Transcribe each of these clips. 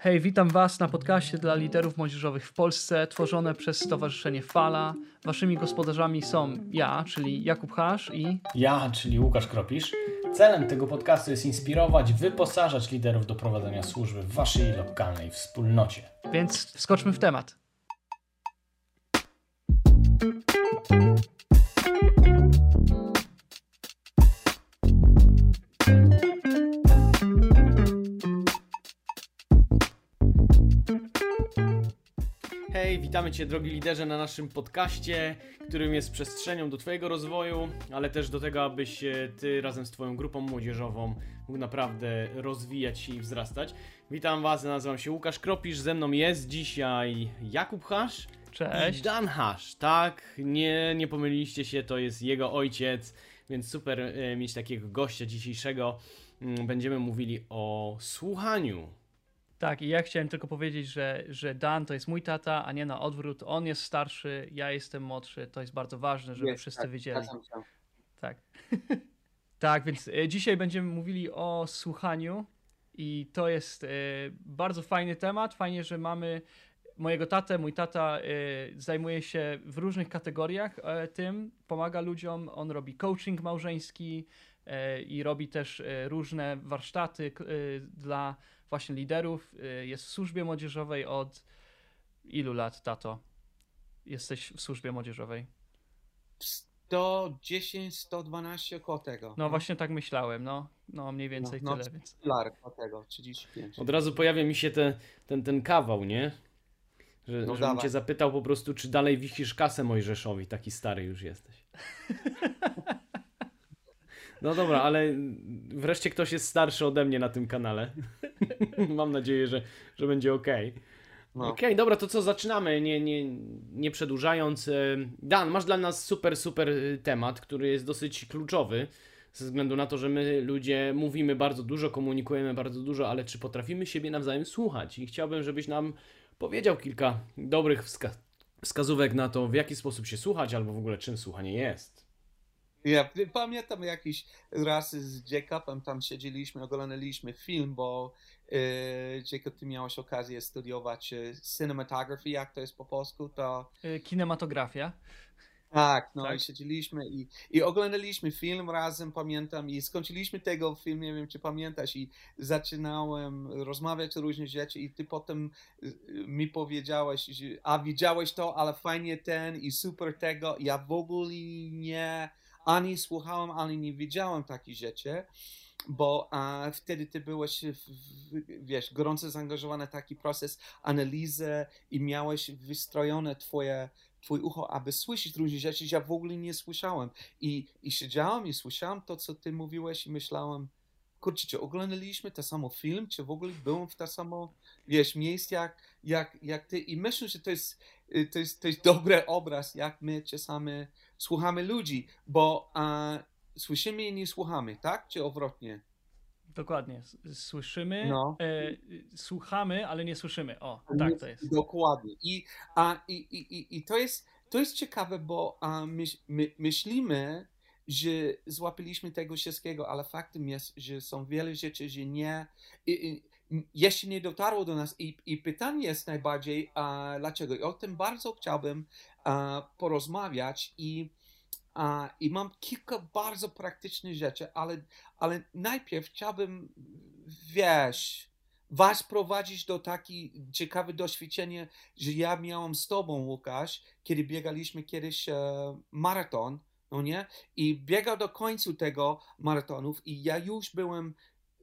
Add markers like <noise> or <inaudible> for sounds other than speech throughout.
Hej, witam Was na podcaście dla liderów młodzieżowych w Polsce, tworzone przez Stowarzyszenie Fala. Waszymi gospodarzami są ja, czyli Jakub Hasz i Ja, czyli Łukasz Kropisz. Celem tego podcastu jest inspirować, wyposażać liderów do prowadzenia służby w Waszej lokalnej wspólnocie. Więc wskoczmy w temat. Hej, witamy Cię drogi liderze na naszym podcaście, którym jest przestrzenią do Twojego rozwoju, ale też do tego, abyś się Ty razem z Twoją grupą młodzieżową mógł naprawdę rozwijać się i wzrastać. Witam Was, nazywam się Łukasz Kropisz, ze mną jest dzisiaj Jakub Hasz Cześć. i Dan Hasz. Tak, nie, nie pomyliliście się, to jest jego ojciec, więc super e, mieć takiego gościa dzisiejszego. Mm, Będziemy mówili o słuchaniu. Tak, i ja chciałem tylko powiedzieć, że, że Dan to jest mój tata, a nie na odwrót. On jest starszy, ja jestem młodszy. To jest bardzo ważne, żeby Jest, wszyscy tak, wiedzieli. Tak. <laughs> tak, więc e, dzisiaj będziemy mówili o słuchaniu i to jest e, bardzo fajny temat. Fajnie, że mamy mojego tatę. Mój tata e, zajmuje się w różnych kategoriach tym, pomaga ludziom. On robi coaching małżeński i robi też różne warsztaty dla właśnie liderów. E, Jest w służbie młodzieżowej od ilu lat, tato? Jesteś w służbie młodzieżowej? 110, 112 koło tego. No właśnie tak myślałem, no, no mniej więcej no, tyle, więc Filar koło tego, 35. Od razu pojawia mi się ten, ten, ten kawał, nie? Że, No żebym dawaj. cię zapytał po prostu, czy dalej wisisz kasę Mojżeszowi, taki stary już jesteś. <laughs> No dobra, ale wreszcie ktoś jest starszy ode mnie na tym kanale. <laughs> Mam nadzieję, że, że będzie ok. No. Okej, dobra, to co, zaczynamy, nie, nie, nie przedłużając. E, Dan, masz dla nas super, super e, temat, który jest dosyć kluczowy, ze względu na to, że my ludzie mówimy bardzo dużo, komunikujemy bardzo dużo, ale czy potrafimy siebie nawzajem słuchać? I chciałbym, żebyś nam powiedział kilka dobrych wska- wskazówek na to, w jaki sposób się słuchać, albo w ogóle czym słuchanie jest. Ja pamiętam jakiś raz z Jacobem tam siedzieliśmy, oglądaliśmy film, bo e, Jacob, ty miałeś okazję studiować e, cinematography, jak to jest po polsku, to y, kinematografia. Tak, no Tak? i siedzieliśmy i, i oglądaliśmy film razem, pamiętam, i skończyliśmy tego film, nie wiem czy pamiętasz, i zaczynałem rozmawiać o różnych rzeczy i ty potem y, mi powiedziałeś, że, a widziałeś to, ale fajnie ten i super tego, ja w ogóle nie, ani słuchałem, ani nie widziałem takich rzeczy, bo a, wtedy ty byłeś, w, w, wiesz, gorąco zaangażowany w taki proces analizy i miałeś wystrojone twoje twój ucho, aby słyszeć różne rzeczy, ja w ogóle nie słyszałem. I, I siedziałem i słyszałem to, co ty mówiłeś i myślałem, kurczę, czy oglądaliśmy ten sam film, czy w ogóle byłem w tym samym, wiesz, miejscu jak, jak, jak ty. I myślę, że to jest, y, to jest, to jest dobry obraz, jak my czasami słuchamy ludzi, bo a, słyszymy i nie słuchamy, tak? Czy odwrotnie? Dokładnie. Słyszymy, No. e, słuchamy, ale nie słyszymy. O, tak to jest. Dokładnie. I, a, i, i, i, to, jest, to jest ciekawe, bo a, my, my, myślimy, że złapiliśmy tego wszystkiego, ale faktem jest, że są wiele rzeczy, że nie, i, i, jeszcze nie dotarło do nas. I, i pytanie jest najbardziej, a, dlaczego? I o tym bardzo chciałbym porozmawiać i, i mam kilka bardzo praktycznych rzeczy, ale, ale najpierw chciałbym, wiesz, was prowadzić do takiej ciekawe doświadczenie, że ja miałam z tobą, Łukasz, kiedy biegaliśmy kiedyś e, maraton, no nie? I biegał do końca tego maratonów i ja już byłem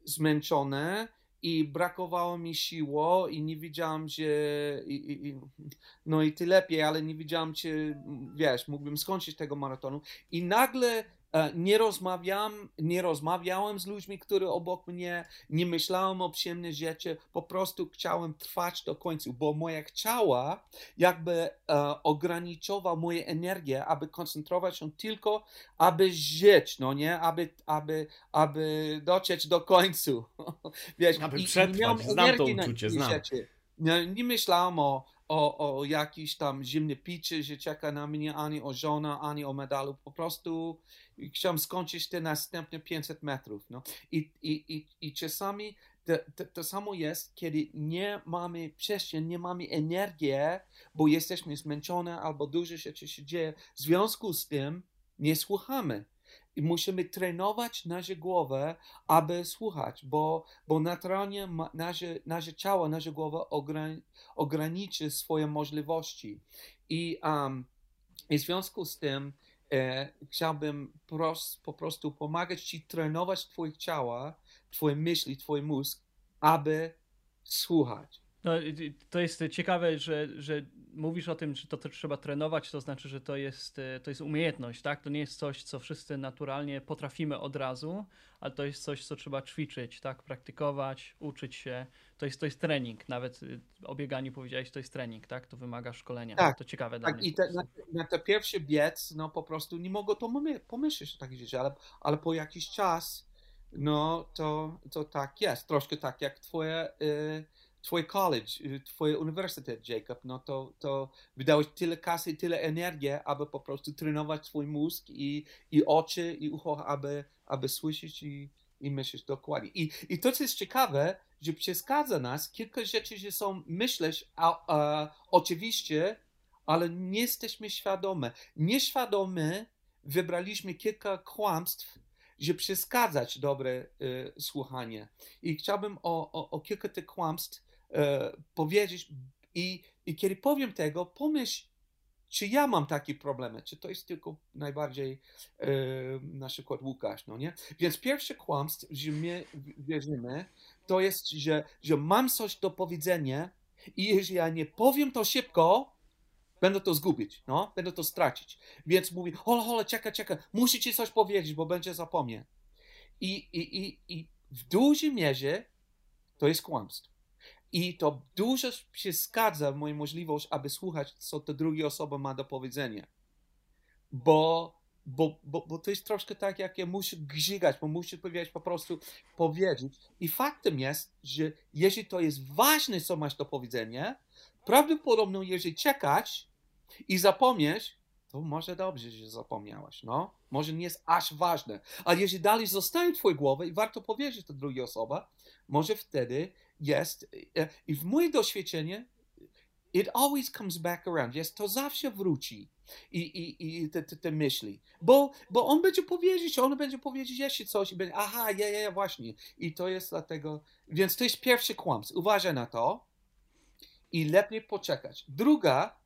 zmęczony i brakowało mi siło i nie wiedziałam, że i, i, no i ty lepiej, ale nie wiedziałam, czy wiesz, mógłbym skończyć tego maratonu. I nagle nie rozmawiam, nie rozmawiałem z ludźmi, którzy obok mnie, nie myślałem o przyjemnych rzeczy, po prostu chciałem trwać do końca, bo moja ciała jakby e, ograniczała moją energię, aby koncentrować się tylko, aby żyć, no nie, aby, aby, aby dotrzeć do końca. <laughs> Wiesz, Aby i- przetrwać. Znam to uczucie, znam. rzeczy. Nie, nie myślałem o, o, o jakiś tam zimny picie, że czeka na mnie, ani o żona, ani o medalu. Po prostu chciałem skończyć te następne 500 metrów. No. I, i, i, I czasami to, to, to, samo jest, kiedy nie mamy przestrzeń, nie mamy energii, bo jesteśmy zmęczone albo dużo rzeczy się dzieje. W związku z tym nie słuchamy. I musimy trenować naszą głowę, aby słuchać, bo, bo naturalnie nasze, nasze ciało, nasza głowa ograni ograniczy swoje możliwości. I, um, i w związku z tym e, chciałbym pros, po prostu pomagać Ci trenować Twoje ciała, Twoje myśli, Twój mózg, aby słuchać. No, to jest ciekawe, że, że mówisz o tym, że to, to trzeba trenować, to znaczy, że to jest, e, to jest umiejętność, tak? To nie jest coś, co wszyscy naturalnie potrafimy od razu, ale to jest coś, co trzeba ćwiczyć, tak? Praktykować, uczyć się. To jest, to jest trening. Nawet y, o bieganiu powiedziałeś, to jest trening, tak? To wymaga szkolenia. Tak, to ciekawe tak, dla mnie. I te, na, na te pierwszy biec, no po prostu nie mogę to pomyśleć o takich rzeczy, ale, ale po jakiś czas, no to, to tak jest. Troszkę tak jak twoje... Y, twój college, y, twój uniwersytet, Jacob, no to, to wydałeś tyle kasy, tyle energii, aby po prostu trenować swój mózg i, i oczy, i ucho, aby, aby słyszeć i, i myśleć dokładnie. I, I to, co jest ciekawe, że przeszkadza nas kilka rzeczy, że są, myśleć, a, a, oczywiście, ale nie jesteśmy świadome. Nieświadome wybraliśmy kilka kłamstw, że przeszkadzać dobre y, słuchanie. I chciałbym o, o, o kilka tych kłamstw E, powiedzieć i, i kiedy powiem tego, pomyśl, czy ja mam takie problemy, czy to jest tylko najbardziej e, na przykład Łukasz, no nie? Więc pierwsze kłamstwo, że my wierzymy, to jest, że, że mam coś do powiedzenia i jeżeli ja nie powiem to szybko, będę to zgubić, no, będę to stracić. Więc mówię, holo, holo, czekaj, czekaj, muszę ci coś powiedzieć, bo będzie zapomnieć. I, i, i, I w dużej mierze to jest kłamstwo. I to dużo przeszkadza w mojej możliwości, aby słuchać, co ta druga osoba ma do powiedzenia. Bo, bo, bo, bo to jest troszkę tak, jak ja muszę grzigać, bo muszę powiedzieć po prostu powiedzieć. I faktem jest, że jeśli to jest ważne, co masz do powiedzenia, prawdopodobnie jeżeli czekać i zapomnieć, to może dobrze, że zapomniałaś, no. Może nie jest aż ważne. Ale jeżeli dalej zostaje w twojej głowie i warto powiedzieć to drugiej osobie, może wtedy jest, e, i w moje doświadczenie, it always comes back around, jest, to zawsze wróci. I, i, i te, te, te myśli, bo, bo on będzie powiedzieć, on będzie powiedzieć jeszcze coś i będzie, aha, ja, ja, ja, właśnie. I to jest dlatego, więc to jest pierwszy kłamstwo, uważaj na to i lepiej poczekać. Druga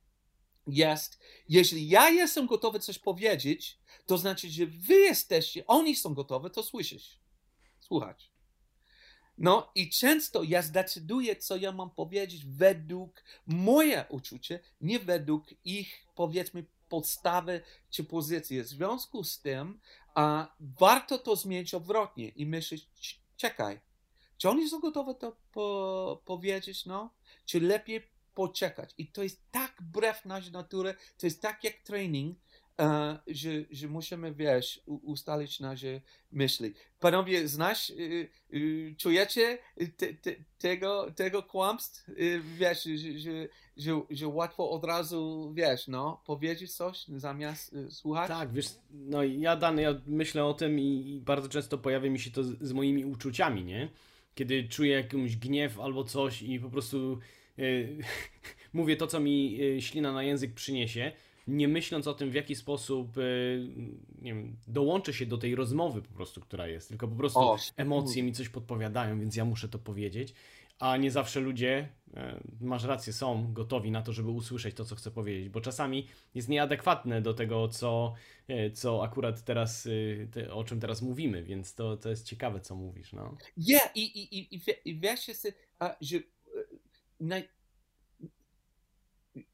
jest, jeśli ja jestem gotowy coś powiedzieć, to znaczy, że wy jesteście, oni są gotowi to słyszeć, słuchać. No i często ja zdecyduję, co ja mam powiedzieć według moje uczucie, nie według ich, powiedzmy, podstawy czy pozycji. W związku z tym a, warto to zmienić odwrotnie i myśleć, czekaj, czy oni są gotowi to po, powiedzieć, no? Czy lepiej poczekać? I to jest tak wbrew naszej natury, to jest tak jak trening, że, że musimy, wiesz, ustalić nasze myśli. Panowie, znasz, y, y, czujecie te, te, tego, tego kłamstw? Y, wiesz, że, że, że, że łatwo od razu, wiesz, no, powiedzieć coś zamiast słuchać? Tak, wiesz, no ja dany, ja myślę o tym i, bardzo często pojawia mi się to z, moimi uczuciami, nie? Kiedy czuję jakiś gniew albo coś i po prostu <laughs> mówię to, co mi ślina na język przyniesie, nie myśląc o tym, w jaki sposób e, nie wiem, dołączę się do tej rozmowy po prostu, która jest, tylko po prostu o, emocje mi coś podpowiadają, więc ja muszę to powiedzieć, a nie zawsze ludzie, e, masz rację, są gotowi na to, żeby usłyszeć to, co chcę powiedzieć, bo czasami jest nieadekwatne do tego, co, e, co akurat teraz, o czym teraz mówimy, więc to, to jest ciekawe, co mówisz, no. Yeah, i, i, i, i wiesz, że naj,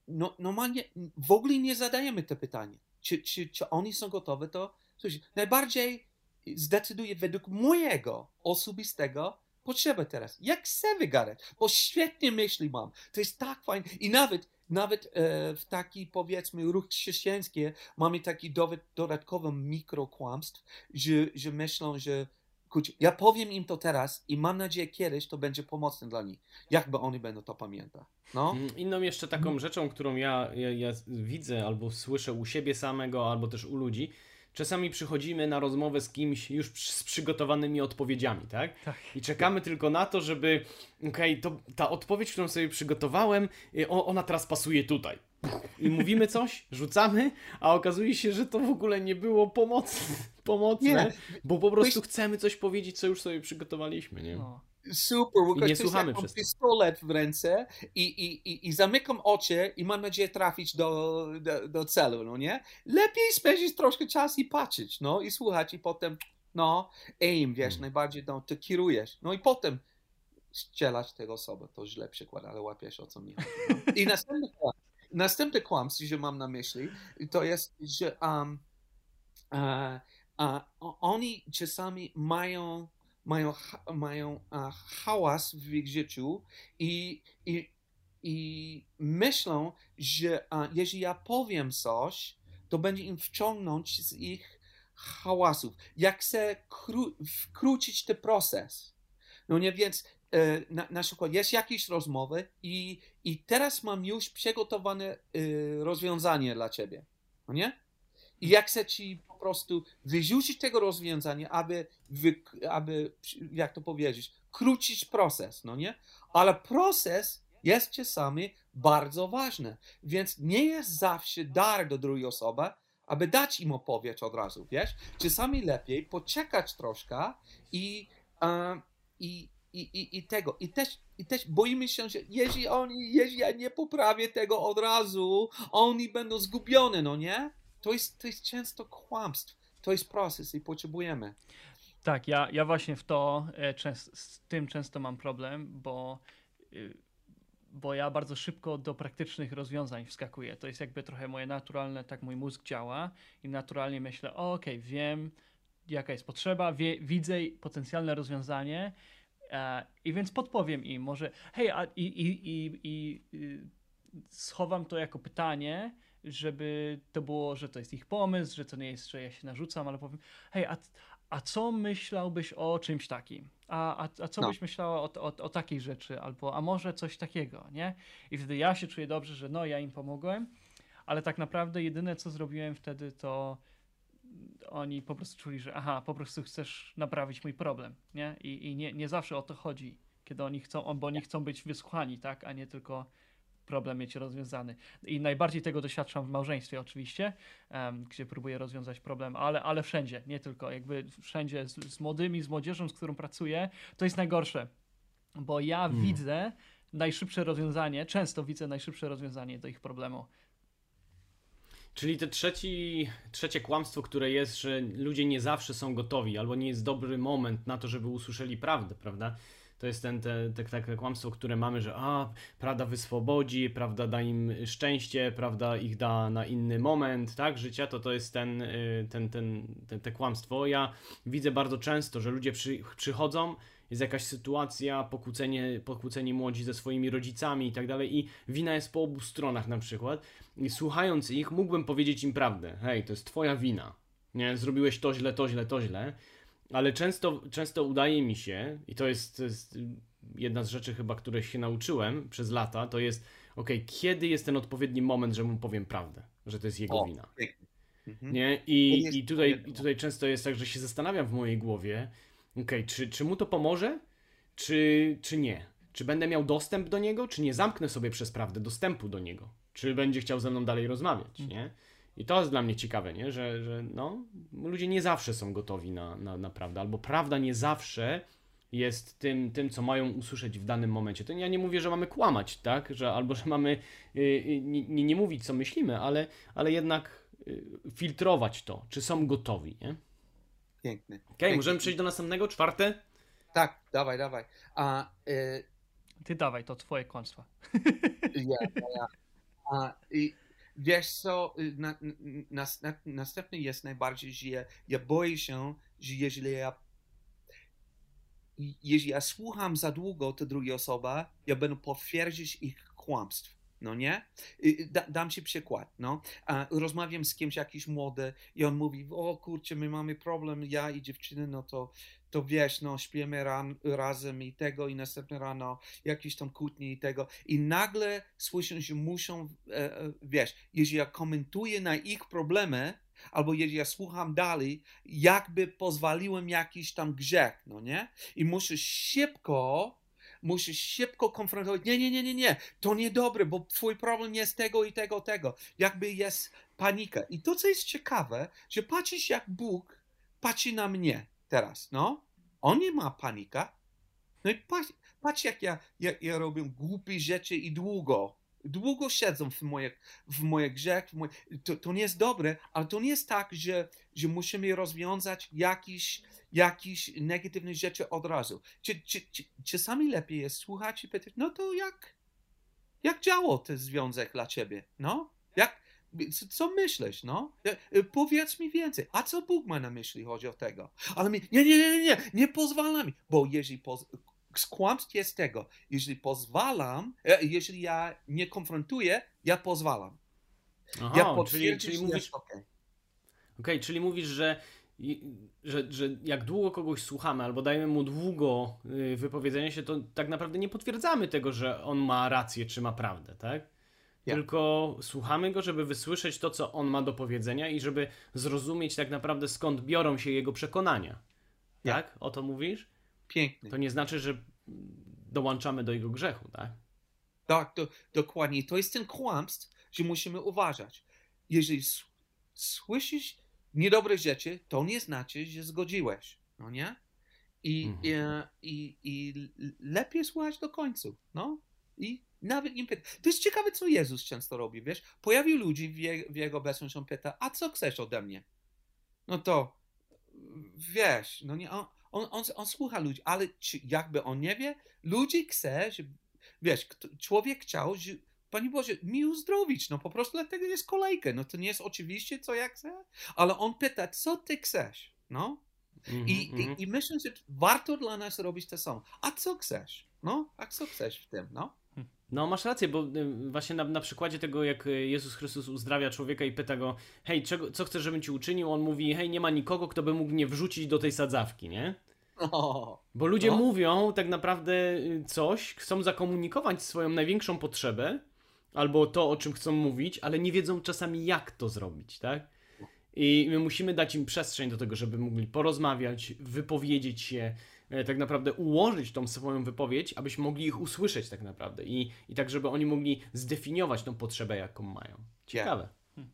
no, normalnie w ogóle nie zadajemy te pytanie, czy, czy, czy oni są gotowi, to coś, najbardziej zdecyduje według mojego osobistego potrzeby teraz. Jak chcę wygadać, bo świetnie myśli mam. To jest tak fajne. I nawet, nawet e, w taki powiedzmy ruch chrześcijański mamy taki dodatkowy mikrokłamstw, że, że myślą, że ja powiem im to teraz i mam nadzieję kiedyś to będzie pomocne dla nich. Jakby oni będą to pamiętać. No. Mm, inną jeszcze taką rzeczą, którą ja, ja, ja widzę albo słyszę u siebie samego, albo też u ludzi, czasami przychodzimy na rozmowę z kimś już z przygotowanymi odpowiedziami, tak? Tak. I czekamy tylko na to, żeby, okej, okay, ta odpowiedź, którą sobie przygotowałem, y, ona teraz pasuje tutaj. I mówimy coś, rzucamy, a okazuje się, że to w ogóle nie było pomocne, pomocne nie. bo po prostu chcemy coś powiedzieć, co już sobie przygotowaliśmy, nie? No. Super, I nie słuchamy przez to. pistolet w ręce i, i, i, i zamykam oczy i mam nadzieję trafić do, do, do celu, no nie? Lepiej spędzić troszkę czasu i patrzeć, no i słuchać i potem, no, aim, wiesz, hmm. najbardziej, no, ty kierujesz, no i potem strzelać tego osoby, to źle przykład, ale łapiesz o co mi chodzi. No. I <laughs> następny kłamstwo, następny kłamstwo, że mam na myśli, to jest, że um, uh, oni czasami mają mają, mają hałas w ich życiu i, i, i myślą, że jeśli ja powiem coś, to będzie im wciągnąć z ich hałasów. Ja chcę kró- wkrócić ten proces. No nie, więc e, na, na przykład jest jakieś rozmowy i, i teraz mam już przygotowane e, rozwiązanie dla ciebie. No nie? I ja chcę ci po prostu wyrzucić tego rozwiązania, aby, wy, aby, jak to powiedzieć, krócić proces, no nie? Ale proces jest czasami bardzo ważny, więc nie jest zawsze dar do drugiej osoby, aby dać im odpowiedź od razu, wiesz? Czasami lepiej poczekać troszkę i, i, i, i, i tego. I też, I też boimy się, że jeśli oni, jeśli ja nie poprawię tego od razu, oni będą zgubione, no nie? To jest, to jest często kłamstwo. To jest proces i potrzebujemy. Tak, ja, ja właśnie w to e, z tym często mam problem, bo, y, bo ja bardzo szybko do praktycznych rozwiązań wskakuję. To jest jakby trochę moje naturalne, tak mój mózg działa i naturalnie myślę, okej, okay, wiem jaka jest potrzeba, wie, widzę potencjalne rozwiązanie i więc podpowiem im może, hej, a, i, i, i, i y, schowam to jako pytanie, żeby to było, że to jest ich pomysł, że to nie jest, że ja się narzucam, ale powiem, hej, a, a co myślałbyś o czymś takim? A, a, a co no. byś myślała o, o, o takiej rzeczy? Albo, a może coś takiego, nie? I wtedy ja się czuję dobrze, że no, ja im pomogłem, ale tak naprawdę jedyne, co zrobiłem wtedy, to oni po prostu czuli, że aha, po prostu chcesz naprawić mój problem, nie? I, i nie, nie zawsze o to chodzi, kiedy oni chcą, bo oni chcą być wysłuchani, tak? A nie tylko problem mieć rozwiązany. I najbardziej tego doświadczam w małżeństwie oczywiście, um, gdzie próbuję rozwiązać problem, ale, ale wszędzie, nie tylko, jakby wszędzie z, z młodymi, z młodzieżą, z którą pracuję, to jest najgorsze, bo ja hmm. widzę najszybsze rozwiązanie, często widzę najszybsze rozwiązanie do ich problemu. Czyli te trzeci, trzecie kłamstwo, które jest, że ludzie nie zawsze są gotowi, albo nie jest dobry moment na to, żeby usłyszeli prawdę, prawda? to jest ten, te, te, takie kłamstwo, które mamy, że a, prawda wyswobodzi, prawda da im szczęście, prawda ich da na inny moment, tak, życia, to to jest ten, y, ten, ten, ten, te kłamstwo. Ja widzę bardzo często, że ludzie przy, przychodzą, jest jakaś sytuacja, pokłócenie, pokłóceni młodzi ze swoimi rodzicami i tak dalej i wina jest po obu stronach na przykład i słuchając ich mógłbym powiedzieć im prawdę, hej, to jest twoja wina, nie, zrobiłeś to źle, to źle, to źle, ale często, często udaje mi się, i to jest, to jest jedna z rzeczy chyba, które się nauczyłem przez lata, to jest, ok, kiedy jest ten odpowiedni moment, że mu powiem prawdę, że to jest jego o, wina. Mhm. Nie? I, i, tutaj, I tutaj często jest tak, że się zastanawiam w mojej głowie, ok, czy, czy mu to pomoże, czy, czy nie? Czy będę miał dostęp do niego, czy nie zamknę sobie przez prawdę dostępu do niego? Czy będzie chciał ze mną dalej rozmawiać, mhm. nie? I to jest dla mnie ciekawe, nie? Że, że no, ludzie nie zawsze są gotowi na, na, na prawdę, albo prawda nie zawsze jest tym, tym, co mają usłyszeć w danym momencie. To ja nie mówię, że mamy kłamać, tak? Że, albo że mamy yy, nie, nie mówić, co myślimy, ale, ale jednak yy, filtrować to, czy są gotowi, nie? Piękny. Okej, okay, możemy przejść do następnego, czwarte? Tak, dawaj, dawaj. A, y... Ty dawaj, to twoje kłamstwa. <laughs> Ja, ja. A, i Wiesz co, y, na, na, na, następny jest najbardziej, że ja, ja boję się, że jeżeli ja jeśli ja słucham za długo tę drugą osobę, ja będę potwierdzić ich kłamstw. No nie? Da, dam ci przykład. No. rozmawiam z kimś jakiś młody i on mówi, o kurczę, my mamy problem, ja i dziewczyny, no to to wiesz, no śpimy ran, razem i tego i następne rano jakieś tam kłótnie i tego i nagle słyszę, że muszą, e, e, wiesz, jeżeli ja komentuję na ich problemy, albo jeżeli ja słucham dalej, jakby pozwoliłem jakiś tam grzech, no nie? I muszę szybko musisz szybko konfrontować. Nie, nie, nie, nie, nie, to niedobre, bo twój problem jest tego i tego, tego. Jakby jest panika. I to, co jest ciekawe, że patrzysz, jak Bóg patrzy na mnie teraz, no. On nie ma panika. No i patrz, patrz jak ja, ja, ja robię głupie rzeczy i długo. Długo siedzą w moje, w moje grzech. W moje, to, to nie jest dobre, ale to nie jest tak, że, że musimy rozwiązać jakiś jakieś negatywne rzeczy od razu. Czy, czy, czy, czasami lepiej jest słuchać i pytać, no to jak, jak działał ten związek dla ciebie? No? Jak, co myślisz, no? Y, powiedz mi więcej. A co Bóg ma na myśli, chodzi o tego? Ale mi, nie, nie, nie, nie, nie pozwala mi, bo jeżeli poz, kłamstw jest tego, jeżeli pozwalam, e, jeżeli ja nie konfrontuję, ja pozwalam. Aha, ja czyli, czyli mówisz, okej, okay. okay, czyli mówisz, że że, że jak długo kogoś słuchamy, albo dajemy mu długo y, wypowiedzenia się, to tak naprawdę nie potwierdzamy tego, że on ma rację, czy ma prawdę, tak? Tylko słuchamy go, żeby wysłyszeć to, co on ma do powiedzenia i żeby zrozumieć tak naprawdę skąd biorą się jego przekonania. Tak? O to mówisz? Pięknie. To nie znaczy, że dołączamy do jego grzechu, tak? Tak, to, dokładnie. To jest ten kłamstw, że musimy uważać. Jeżeli słyszysz niedobre rzeczy, to nie znaczy, że zgodziłeś, no nie? I, mhm. i, i, i lepiej słuchać do końca, no? I nawet nie pyta. To jest ciekawe, co Jezus często robi, wiesz? Pojawił ludzi w, je, w jego obecność, on pyta, a co chcesz ode mnie? No to, wiesz, no nie, on, on, on, on słucha ludzi, ale czy, jakby on nie wie, ludzi chce, że, wiesz, człowiek chciał, Panie Boże, mi uzdrowić, no po prostu dlatego jest kolejkę, no to nie jest oczywiście, co ja chcę, ale on pyta, co ty chcesz, no? Mm -hmm, I, mm -hmm. i, mhm. I myślę, że warto dla nas robić to samo. A co chcesz? No, a co chcesz w tym, no? No, masz rację, bo y, właśnie na, na przykładzie tego, jak Jezus Chrystus uzdrawia człowieka i pyta go, hej, czego, co chcesz, żebym ci uczynił? On mówi, hej, nie ma nikogo, kto by mógł mnie wrzucić do tej sadzawki, nie? Bo ludzie no. mówią tak naprawdę y, coś, chcą zakomunikować swoją największą potrzebę, albo to, o czym chcą mówić, ale nie wiedzą czasami, jak to zrobić, tak? I my musimy dać im przestrzeń do tego, żeby mogli porozmawiać, wypowiedzieć się, e, tak naprawdę ułożyć tą swoją wypowiedź, abyśmy mogli ich usłyszeć tak naprawdę i, i tak, żeby oni mogli zdefiniować tą potrzebę, jaką mają. Ciekawe. Yeah.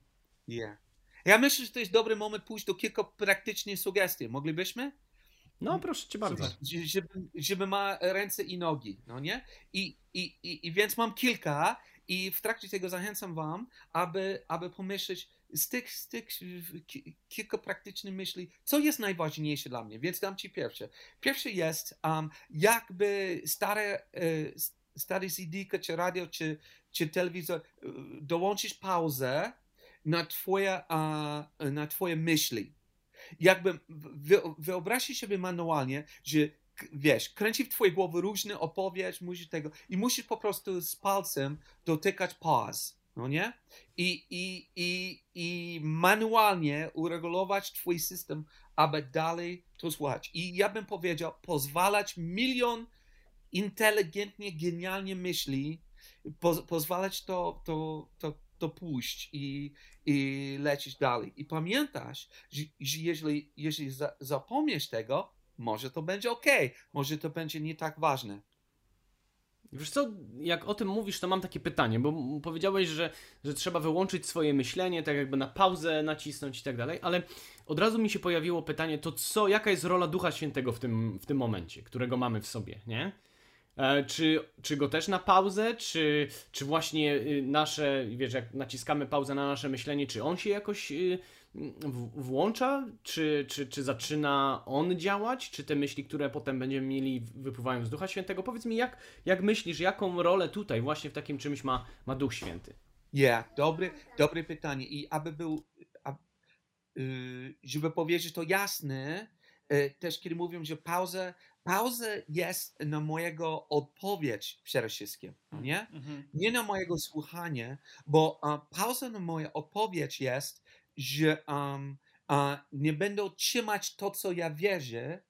Yeah. Ja myślę, że to jest dobry moment pójść do kilku praktycznych sugestii. Moglibyśmy? No, proszę cię bardzo. Żeby, żeby ma ręce i nogi, no nie? I, i, i, i więc mam kilka i w trakcie tego zachęcam Wam, aby, aby pomyśleć z tych, z tych kilka praktycznych myśli, co jest najważniejsze dla mnie. Więc dam Ci pierwsze. Pierwsze jest um, jakby stare, y, stare CD, czy radio, czy, czy telewizor, y, dołączyć pauzę na Twoje, na twoje myśli. Jakby wyobraźcie sobie manualnie, że wiesz, kręci w twojej głowie różne odpowiedź, musisz tego i musisz po prostu z palcem dotykać pause, no nie? I, i, i, i manualnie uregulować twój system, aby dalej to słuchać. I ja bym powiedział, pozwalać milion inteligentnie, genialnie myśli, po, pozwalać to, to, to, to pójść i, i lecieć dalej. I pamiętasz, że, że jeżeli, jeżeli za, zapomniesz tego, może to będzie ok, może to będzie nie tak ważne. Wiesz co, jak o tym mówisz, to mam takie pytanie, bo powiedziałeś, że, że trzeba wyłączyć swoje myślenie, tak jakby na pauzę nacisnąć i tak dalej, ale od razu mi się pojawiło pytanie, to co, jaka jest rola Ducha Świętego w tym, w tym momencie, którego mamy w sobie, nie? E, czy, czy go też na pauzę, czy, czy właśnie y, nasze, wiesz, jak naciskamy pauzę na nasze myślenie, czy on się jakoś y, włącza, czy, czy, czy zaczyna on działać, czy te myśli, które potem będziemy mieli, wypływają z Ducha Świętego? Powiedz mi, jak, jak myślisz, jaką rolę tutaj właśnie w takim czymś ma, ma Duch Święty? Yeah, dobre, dobre pytanie. I aby był, y, żeby powiedzieć to jasne, też kiedy mówią, że pauza, pauza jest na mojego odpowiedź przede wszystkim, nie? Mm-hmm. Nie na mojego słuchania, bo pauza na moją odpowiedź jest, że um, nie będą trzymać to, co ja wierzę,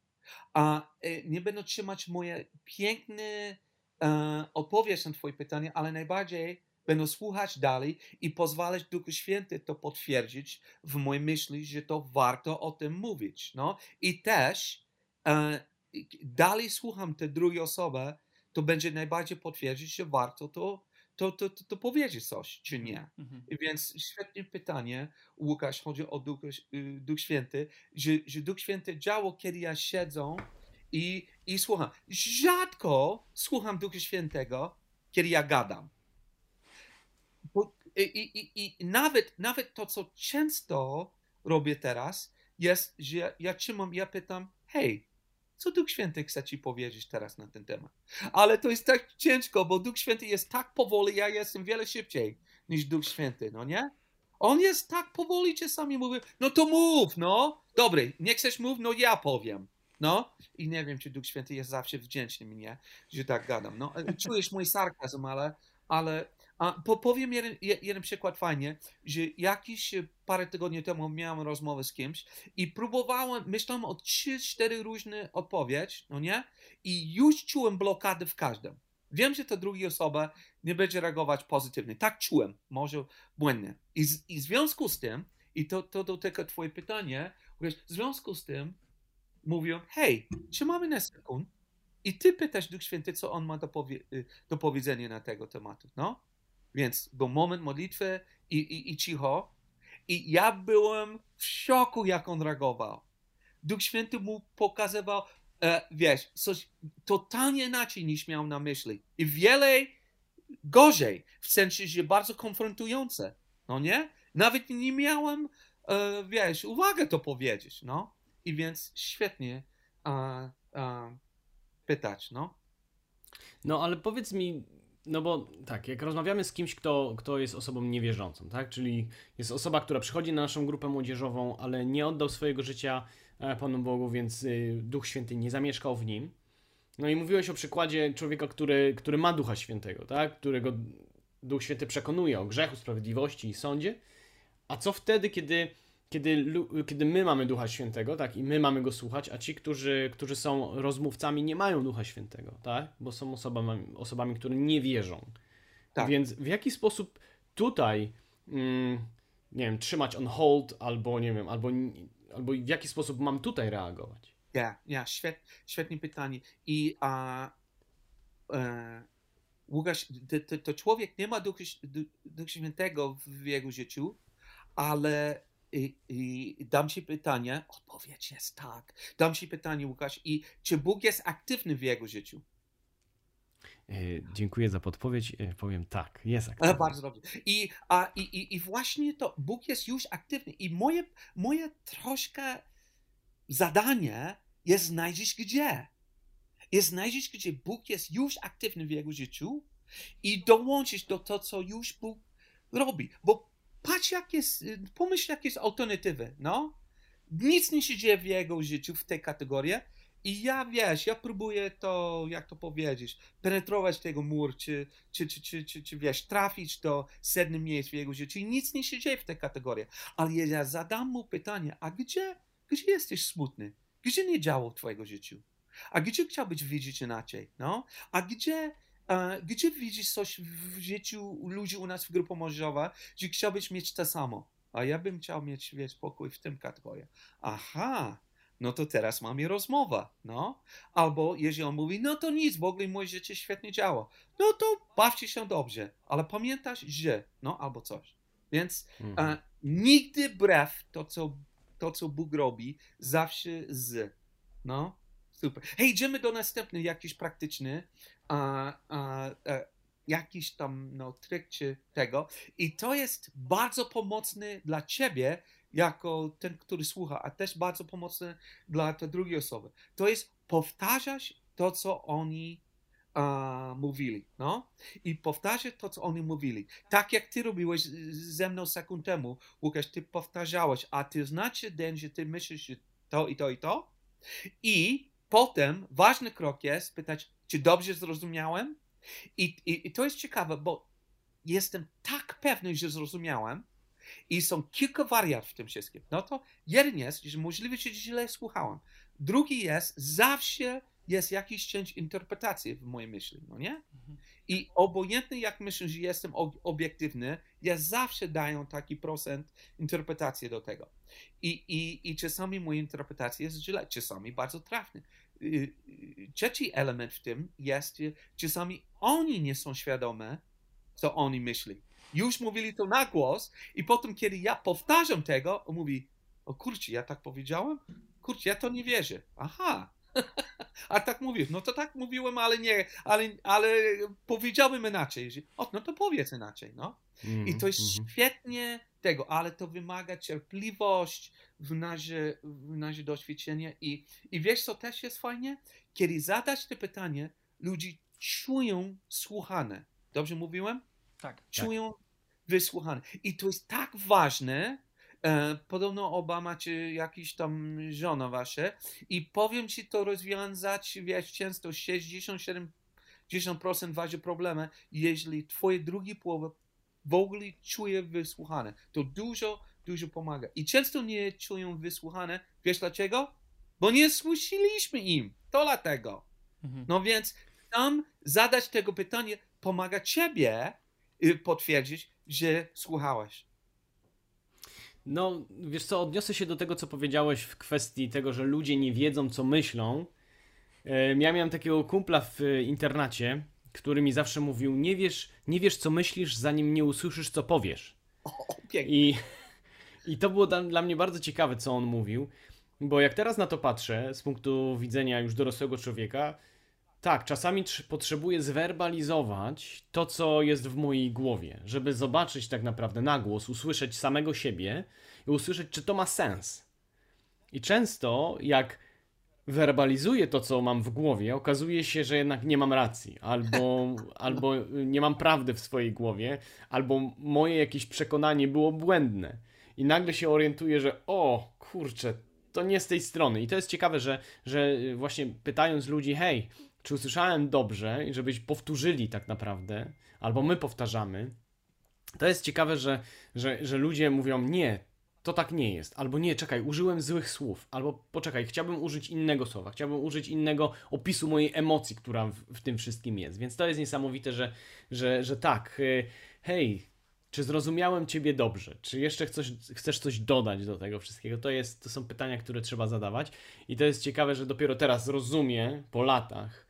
a e, nie będą trzymać moje piękne e, odpowiedź na twoje pytanie, ale najbardziej będą słuchać dalej i pozwalać Duchu Święty to potwierdzić w mojej myśli, że to warto o tym mówić. No? I też e, dalej słucham tę drugą osobę, to będzie najbardziej potwierdzić, że warto to, to, to, to, to powiedzieć coś, czy nie. Mhm. Więc świetne pytanie, Łukasz, chodzi o Duch, y, Duch Święty, że, że Duch Święty działo, kiedy ja siedzę i, i słucham. Rzadko słucham Ducha Świętego, kiedy ja gadam. Bo, i, i, I nawet, nawet to, co często robię teraz, jest, że ja, ja trzymam, ja pytam, hej, co Duch Święty chce ci powiedzieć teraz na ten temat? Ale to jest tak ciężko, bo Duch Święty jest tak powoli, ja jestem wiele szybciej niż Duch Święty, no nie? On jest tak powoli, czasami mówi, no to mów, no. Dobry, nie chcesz mów, no ja powiem. No i nie wiem, czy Duch Święty jest zawsze wdzięczny mnie, że tak gadam. No, czujesz mój sarkazm, ale, ale a po, powiem jeden, jeden przykład fajnie, że jakiś parę tygodni temu miałem rozmowę z kimś i próbowałem, myślałem o 3-4 różne odpowiedzi, no nie? I już czułem blokady w każdym. Wiem, że ta druga osoba nie będzie reagować pozytywnie. Tak czułem, może błędnie. I, z, i w związku z tym, i to, to dotyka twoje pytanie, w związku z tym mówią, hej, czy mamy na sekund? I ty pytasz Duch Święty, co on ma do, powie y, do powiedzenia na tego tematu, no? Więc był moment modlitwy i, i, i cicho. I ja byłem w szoku, jak on reagował. Duch Święty mu pokazywał, e, wiesz, coś totalnie inaczej niż miał na myśli. I wiele gorzej, w sensie, że bardzo konfrontujące, no nie? Nawet nie miałem, e, wiesz, uwagę to powiedzieć, no. I więc świetnie a, a, pytać, no. No, ale powiedz mi, no bo tak, jak rozmawiamy z kimś, kto, kto jest osobą niewierzącą, tak? Czyli jest osoba, która przychodzi na naszą grupę młodzieżową, ale nie oddał swojego życia e, Panu Bogu, więc y, Duch Święty nie zamieszkał w nim. No i mówiłeś o przykładzie człowieka, który, który ma Ducha Świętego, tak? Którego Duch Święty przekonuje o grzechu, sprawiedliwości i sądzie. A co wtedy, kiedy kiedy, kiedy my mamy Ducha Świętego, tak, i my mamy go słuchać, a ci, którzy, którzy są rozmówcami, nie mają Ducha Świętego, tak, bo są osobami, osobami które nie wierzą. Tak. Więc w jaki sposób tutaj, mm, nie wiem, trzymać on hold, albo nie wiem, albo, albo w jaki sposób mam tutaj reagować? Ja, yeah, ja, yeah, świet, świetne pytanie. I a, e, Łukasz, to, to, to, człowiek nie ma Ducha, Ducha Świętego w jego życiu, ale i, I, dam ci pytanie, odpowiedź jest tak. Dam ci pytanie, Łukasz, i czy Bóg jest aktywny w jego życiu? E, dziękuję za podpowiedź. E, powiem tak, jest aktywny. Bardzo dobrze. I, a, i, I właśnie to, Bóg jest już aktywny. I moje, moje troszkę zadanie jest znaleźć gdzie. Jest znaleźć, gdzie Bóg jest już aktywny w jego życiu i dołączyć do to, co już Bóg robi. Bo patrz jak jest, y, pomyśl jak jest alternatywy, no. Nic nie się dzieje w jego życiu w tej kategorii i ja, wiesz, ja próbuję to, jak to powiedzieć, penetrować tego mur, czy, czy, czy, czy, czy, czy wiesz, trafić do sednym miejsc w jego życiu i nic nie się dzieje w tej kategorii. Ale ja zadam mu pytanie, a gdzie, gdzie jesteś smutny? Gdzie nie działo w twojego życiu? A gdzie chciałbyś widzieć inaczej, no? A gdzie gdzie widzisz coś w życiu ludzi u nas w grupie młodzieżowej, że chciałbyś mieć to samo? A ja bym chciał mieć, wiesz, pokój w tym kategorii. Aha, no to teraz mamy rozmowę, no. Albo jeżeli on mówi, no to nic, w ogóle moje życie świetnie działa. No to bawcie się dobrze, ale pamiętasz, że, no, albo coś. Więc mhm. a, nigdy brew to co, to, co Bóg robi, zawsze z, no. Super. Hej, idziemy do następny, jakiś praktyczny a, a, a, jakiś tam no, tryk czy tego. I to jest bardzo pomocny dla ciebie, jako ten, który słucha, a też bardzo pomocny dla tej drugiej osoby. To jest powtarzać to, co oni a, mówili, no? I powtarzać to, co oni mówili. Tak jak ty robiłeś ze mną sekund temu, Łukasz, ty powtarzałeś, a ty znaczy den, że ty myślisz że to i to i to. I potem ważny krok jest pytać, czy dobrze zrozumiałem? I, i, I, to jest ciekawe, bo jestem tak pewny, że zrozumiałem i są kilka wariantów w tym wszystkim. No to jeden jest, że możliwe, że źle słuchałem. Drugi jest, zawsze jest jakiś część interpretacji w mojej myśli, no nie? I obojętnie jak myślę, że jestem obiektywny, ja zawsze daję taki procent interpretacji do tego. I, i, I czasami moja interpretacja jest źle, czasami bardzo trafna. Trzeci element w tym jest, że czasami oni nie są świadome, co oni myśli. Już mówili to na głos i potem, kiedy ja powtarzam tego, on mówi, o kurczę, ja tak powiedziałem? Kurczę, ja to nie wierzę. Aha, <laughs> a tak mówisz, no to tak mówiłem, ale nie, ale, ale powiedziałbym inaczej. O, no to powiedz inaczej, no. Mm, I to jest mm. świetnie tego, ale to wymaga cierpliwość w nasze, w nasze doświadczenie i, i wiesz, co też jest fajnie? Kiedy zadasz to pytanie, ludzie czują słuchane. Dobrze mówiłem? Tak. Czują tak. wysłuchane. I to jest tak ważne, E, podobno Obama czy jakiś tam żona wasze i powiem ci to rozwiązać, wiesz, często 67% wasze problemy, jeśli twoje drugie połowy w ogóle czuje wysłuchane. To dużo, dużo pomaga. I często nie czują wysłuchane. Wiesz dlaczego? Bo nie słyszeliśmy im. To dlatego. Mhm. No więc tam zadać tego pytanie pomaga ciebie y, potwierdzić, że słuchałeś. No, wiesz co, odniosę się do tego, co powiedziałeś w kwestii tego, że ludzie nie wiedzą, co myślą. Ja miałem takiego kumpla w internacie, który mi zawsze mówił, nie wiesz, nie wiesz co myślisz, zanim nie usłyszysz, co powiesz. O, I, I to było dla mnie bardzo ciekawe, co on mówił, bo jak teraz na to patrzę, z punktu widzenia już dorosłego człowieka, tak, czasami potrzebuję zwerbalizować to, co jest w mojej głowie, żeby zobaczyć tak naprawdę na głos, usłyszeć samego siebie i usłyszeć, czy to ma sens. I często, jak werbalizuję to, co mam w głowie, okazuje się, że jednak nie mam racji, albo, <laughs> albo nie mam prawdy w swojej głowie, albo moje jakieś przekonanie było błędne. I nagle się orientuję, że o kurczę, to nie z tej strony. I to jest ciekawe, że, że właśnie pytając ludzi, hej, czy usłyszałem dobrze i żebyś powtórzyli tak naprawdę, albo my powtarzamy, to jest ciekawe, że, że, że ludzie mówią nie, to tak nie jest, albo nie, czekaj, użyłem złych słów, albo poczekaj, chciałbym użyć innego słowa, chciałbym użyć innego opisu mojej emocji, która w, w tym wszystkim jest. Więc to jest niesamowite, że, że, że tak, y, hej, czy zrozumiałem Ciebie dobrze? Czy jeszcze chcesz, chcesz coś dodać do tego wszystkiego? To, jest, to są pytania, które trzeba zadawać. I to jest ciekawe, że dopiero teraz rozumie po latach,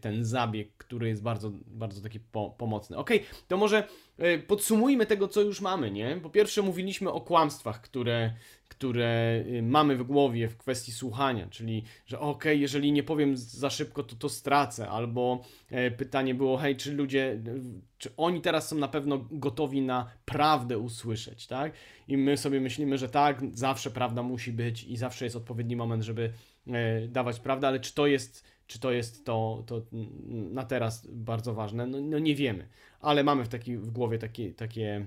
ten zabieg, który jest bardzo, bardzo taki po, pomocny. Ok, to może e, podsumujmy tego, co już mamy, nie? Po pierwsze mówiliśmy o kłamstwach, które, które mamy w głowie w kwestii słuchania, czyli, że ok, jeżeli nie powiem za szybko, to to stracę, albo pytanie było, hej, czy ludzie, czy oni teraz są na pewno gotowi na prawdę usłyszeć, tak? I my sobie myślimy, że tak, zawsze prawda musi być i zawsze jest odpowiedni moment, żeby dawać prawdę, ale czy to jest czy to jest to, to na teraz bardzo ważne? No, no nie wiemy, ale mamy w, taki, w głowie takie, takie,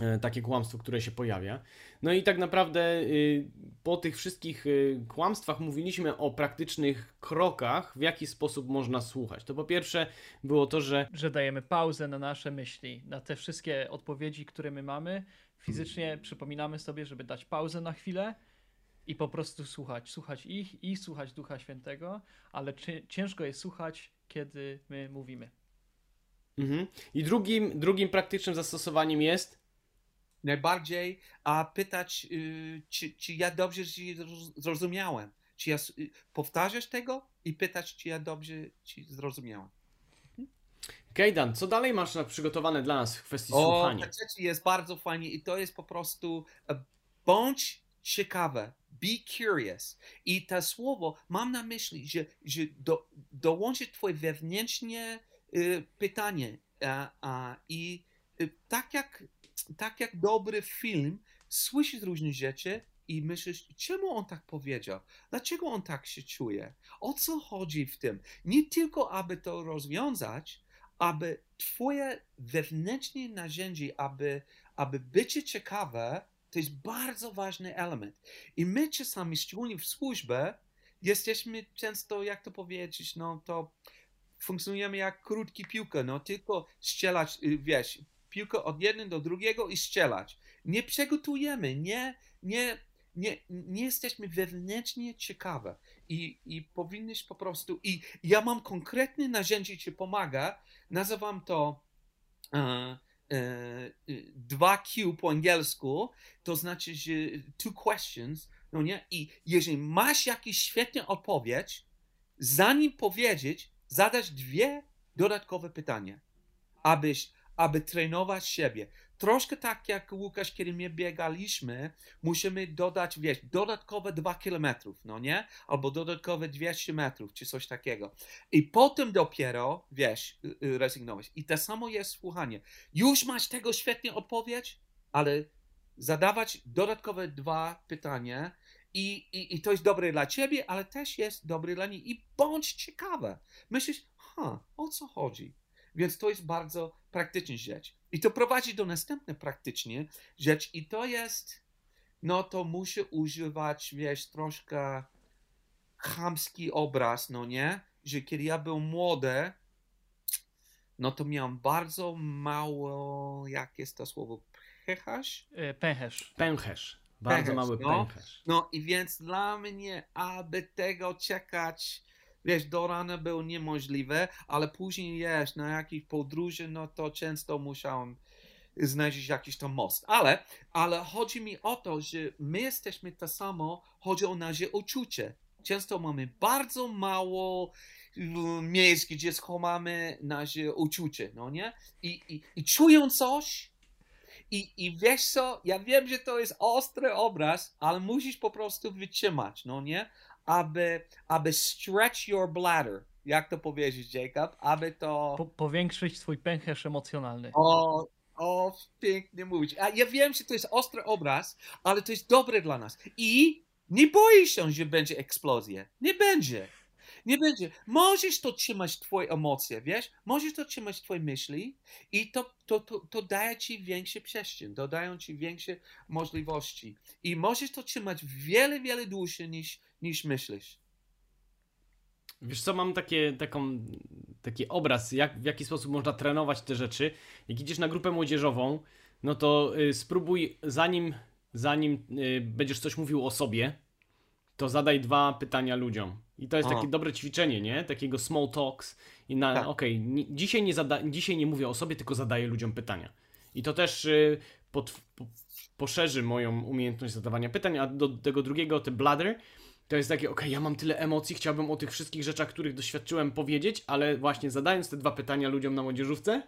e, takie kłamstwo, które się pojawia. No i tak naprawdę y, po tych wszystkich y, kłamstwach mówiliśmy o praktycznych krokach, w jaki sposób można słuchać. To po pierwsze było to, że. Że dajemy pauzę na nasze myśli, na te wszystkie odpowiedzi, które my mamy. Fizycznie przypominamy sobie, żeby dać pauzę na chwilę i po prostu słuchać, słuchać ich i słuchać Ducha Świętego, ale ciężko jest słuchać, kiedy my mówimy. Mhm. I drugim, drugim praktycznym zastosowaniem jest najbardziej a pytać, yy, czy, czy ja dobrze zrozumiałem. Czy ja yy, powtarzasz tego i pytać, czy ja dobrze ci zrozumiałem. Kejdan, co dalej masz przygotowane dla nas w kwestii o, słuchania? O, jest bardzo fajnie i to jest po prostu e, bądź ciekawe, Be curious. I to słowo mam na myśli, że, że do, dołączyć twoje wewnętrzne y, pytanie. A, a, I y, tak, jak, tak jak dobry film, słyszysz różne rzeczy i myślisz, czemu on tak powiedział? Dlaczego on tak się czuje? O co chodzi w tym? Nie tylko, aby to rozwiązać, aby twoje wewnętrzne narzędzie, aby, aby bycie ciekawe, to jest bardzo ważny element. I my czasami, szczególnie w służbie, jesteśmy często, jak to powiedzieć, no to funkcjonujemy jak krótki piłka, no tylko strzelać, y, wiesz, piłkę od jednego do drugiego i strzelać. Nie przygotujemy, nie, nie, nie, nie jesteśmy wewnętrznie ciekawe i, i powinniś po prostu, i ja mam konkretne narzędzie, ci pomaga, nazywam to e, 2Q po angielsku, to znaczy, że two questions, no nie, i jeżeli masz jakiś świetny odpowiedź, zanim powiedzieć, zadać dwie dodatkowe pytania, abyś, aby trenować siebie. Troszkę tak jak Łukasz, kiedy my biegaliśmy, musimy dodać, wiesz, dodatkowe 2 kilometrów, no nie? Albo dodatkowe 200 metrów, czy coś takiego. I potem dopiero, wiesz, y, y, rezygnować. I to samo jest słuchanie. Już masz tego świetnie odpowiedź, ale zadawać dodatkowe dwa pytania i, i, i to jest dobre dla ciebie, ale też jest dobre dla niej. I bądź ciekawe. Myślisz, ha, o co chodzi? Więc to jest bardzo praktyczna rzecz. I to prowadzi do następnej praktycznej rzecz i to jest, no to muszę używać, wiesz, troszkę chamski obraz, no nie? Że kiedy ja był młody, no to miałem bardzo mało, jak jest to słowo, pęcherz? Pęcherz. Pęcherz. Bardzo Pęcherz, mały no. pęcherz. No i więc dla mnie, aby tego czekać, wiesz, do rana było niemożliwe, ale później, wiesz, na jakiejś podróży, no to często musiałem znaleźć jakiś tam most. Ale, ale chodzi mi o to, że my jesteśmy to samo, chodzi o nasze uczucie. Często mamy bardzo mało mm, miejsc, gdzie schowamy nasze uczucie, no nie? I, i, i czują coś, i, I wiesz co, ja wiem, że to jest ostry obraz, ale musisz po prostu wytrzymać, no nie? Aby, aby stretch your bladder. Jak to powiedzieć, Jacob? Aby to... Po, powiększyć swój pęcherz emocjonalny. O, o, pięknie mówić. A ja wiem, że to jest ostry obraz, ale to jest dobre dla nas. I nie boisz się, że będzie eksplozja. Nie będzie. Nie będzie. Możesz to trzymać twoje emocje, wiesz? Możesz to trzymać twoje myśli i to, to, to, to daje ci większe przestrzeń, dodają ci większe możliwości. I możesz to trzymać wiele, wiele dłużej niż, niż myślisz. Wiesz co, mam takie, taką, taki obraz, jak, w jaki sposób można trenować te rzeczy. Jak idziesz na grupę młodzieżową, no to y, spróbuj, zanim, zanim y, będziesz coś mówił o sobie, to zadaj dwa pytania ludziom. I to jest takie dobre ćwiczenie, nie? Takiego small talks. I na, Tak. okej, ni- dzisiaj, nie zada, dzisiaj nie mówię o sobie, tylko zadaję ludziom pytania. I to też y, pod, po, poszerzy moją umiejętność zadawania pytań, a do tego drugiego, te bladder, to jest takie, okej, ja mam tyle emocji, chciałbym o tych wszystkich rzeczach, których doświadczyłem powiedzieć, ale właśnie zadając te dwa pytania ludziom na młodzieżówce,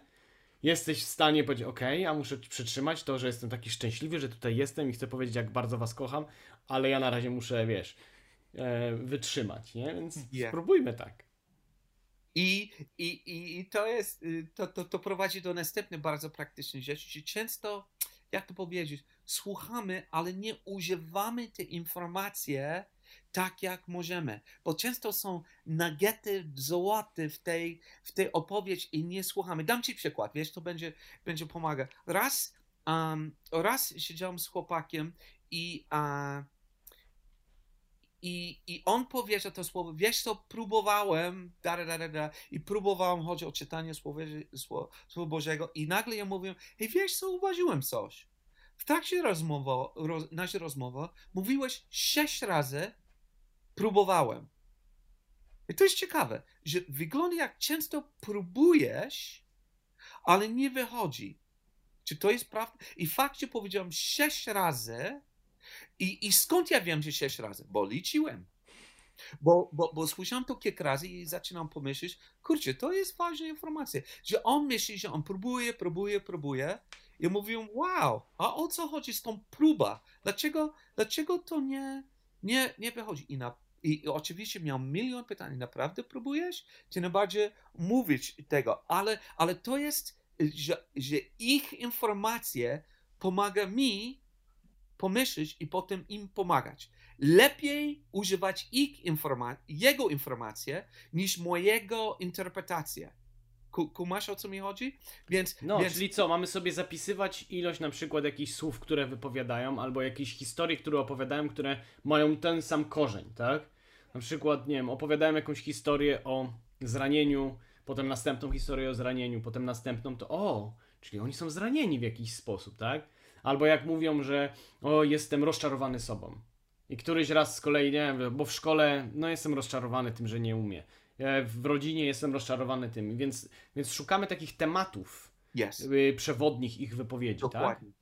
jesteś w stanie powiedzieć, okej, ja muszę przytrzymać to, że jestem taki szczęśliwy, że tutaj jestem i chcę powiedzieć, jak bardzo was kocham, ale ja na razie muszę, wiesz, wytrzymać, nie? Więc Yeah. spróbujmy tak. I, i, i, to jest, y, to, to, to prowadzi do następnej bardzo praktycznej rzeczy, często, jak to powiedzieć, słuchamy, ale nie używamy tej informacji tak, jak możemy, bo często są nuggety złote w tej, w tej odpowiedzi i nie słuchamy. Dam ci przykład, wiesz, to będzie, będzie pomaga. Raz, um, raz siedziałem z chłopakiem i a, i, I on powiedział to słowo, wiesz co, próbowałem, da, da, da, da, i próbowałem, chodzi o czytanie Słowa, Słowa, Słowa Bożego i nagle ja mówię, hej, wiesz co, uważyłem coś. W trakcie rozmowy, roz, rozmowy mówiłeś sześć razy, próbowałem. I to jest ciekawe, że wygląda jak często próbujesz, ale nie wychodzi. Czy to jest prawda? I fakcie powiedziałem sześć razy, i, I skąd ja wiem, że sześć razy? Bo liczyłem. Bo, bo, bo słyszałem to kilka razy i zaczynam pomyśleć, kurczę, to jest ważna informacja, że on myśli, że on próbuje, próbuje, próbuje i mówią, wow, a o co chodzi z tą próbą? Dlaczego, dlaczego to nie, nie, nie wychodzi? I, na, I oczywiście miał milion pytań, naprawdę próbujesz? Czy najbardziej mówić tego? Ale, ale to jest, że, że ich informacje pomaga mi pomyśleć i potem im pomagać. Lepiej używać ich informa- jego informacje niż mojego interpretację. Ku- Kumasz o co mi chodzi? Więc, No, więc czyli co, mamy sobie zapisywać ilość na przykład jakichś słów, które wypowiadają, albo jakichś historii, które opowiadają, które mają ten sam korzeń, tak? Na przykład, nie wiem, opowiadają jakąś historię o zranieniu, potem następną historię o zranieniu, potem następną to o, czyli oni są zranieni w jakiś sposób, tak? Albo jak mówią, że o, jestem rozczarowany sobą. I któryś raz z kolei, nie wiem, bo w szkole, no jestem rozczarowany tym, że nie umie. W rodzinie jestem rozczarowany tym, więc, więc szukamy takich tematów yes. Y, przewodnich ich wypowiedzi, tak? Dokładnie. tak?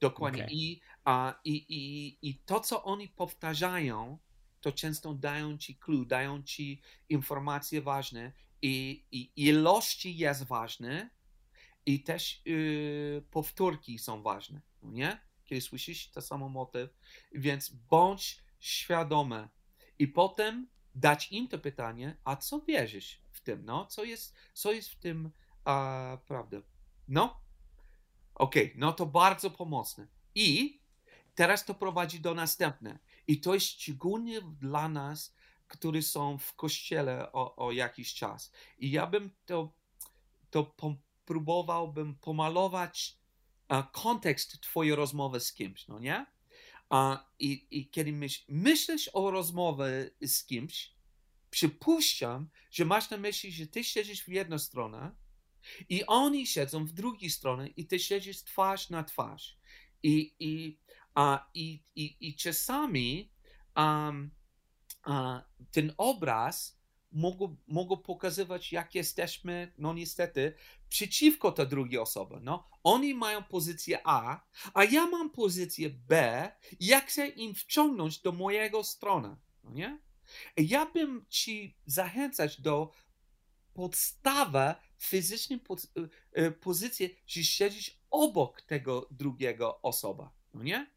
Dokładnie. Okay. I, a, i, i, I to, co oni powtarzają, to często dają ci clue, dają ci informacje ważne i, i ilości jest ważne i też yy, powtórki są ważne, nie? Kiedy słyszysz to samo motyw, więc bądź świadomy i potem dać im to pytanie, a co wierzysz w tym, no? Co jest, co jest w tym a, prawda? No? Okej, okay, no to bardzo pomocne. I teraz to prowadzi do następne. I to jest szczególnie dla nas, którzy są w kościele o, o jakiś czas. I ja bym to, to próbowałbym pomalować kontekst twojej rozmowy z kimś, no nie? A, i, I kiedy myśl, myślisz o rozmowie z kimś, przypuszczam, że masz na myśli, że ty siedzisz w jedną stronę i oni siedzą w drugiej stronie i ty siedzisz twarz na twarz. I, i, a, i, i, i czasami um, a, ten obraz mogą, mogą pokazywać, jak jesteśmy, no niestety, przeciwko tej drugiej osoby. No, oni mają pozycję A, a ja mam pozycję B i ja chcę im wciągnąć do mojego strony. No nie? Ja bym ci zachęcać do podstawy fizycznej y, y, pozycji, że siedzisz obok tego drugiego osoba. No nie?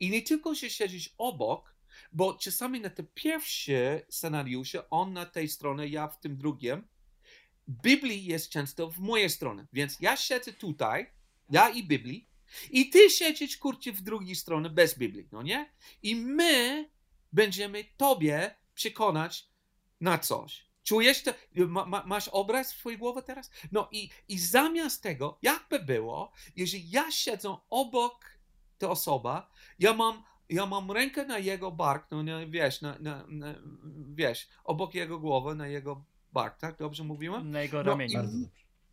I nie tylko, że siedzisz obok, bo czasami na te pierwsze scenariusze, on na tej stronie, ja w tym drugim, Biblii jest często w mojej stronie. Więc ja siedzę tutaj, ja i Biblii, i ty siedzisz, kurczę, w drugiej stronie bez Biblii, no nie? I my będziemy tobie przekonać na coś. Czujesz to? Ma, ma, masz obraz w twojej głowie teraz? No i, i zamiast tego, jakby było, jeżeli ja siedzę obok ta osoba, ja mam, ja mam rękę na jego bark, no nie, wiesz, na, na, na, wiesz, obok jego głowy, na jego bark, tak? Dobrze mówiłem? Na jego ramieniu. No,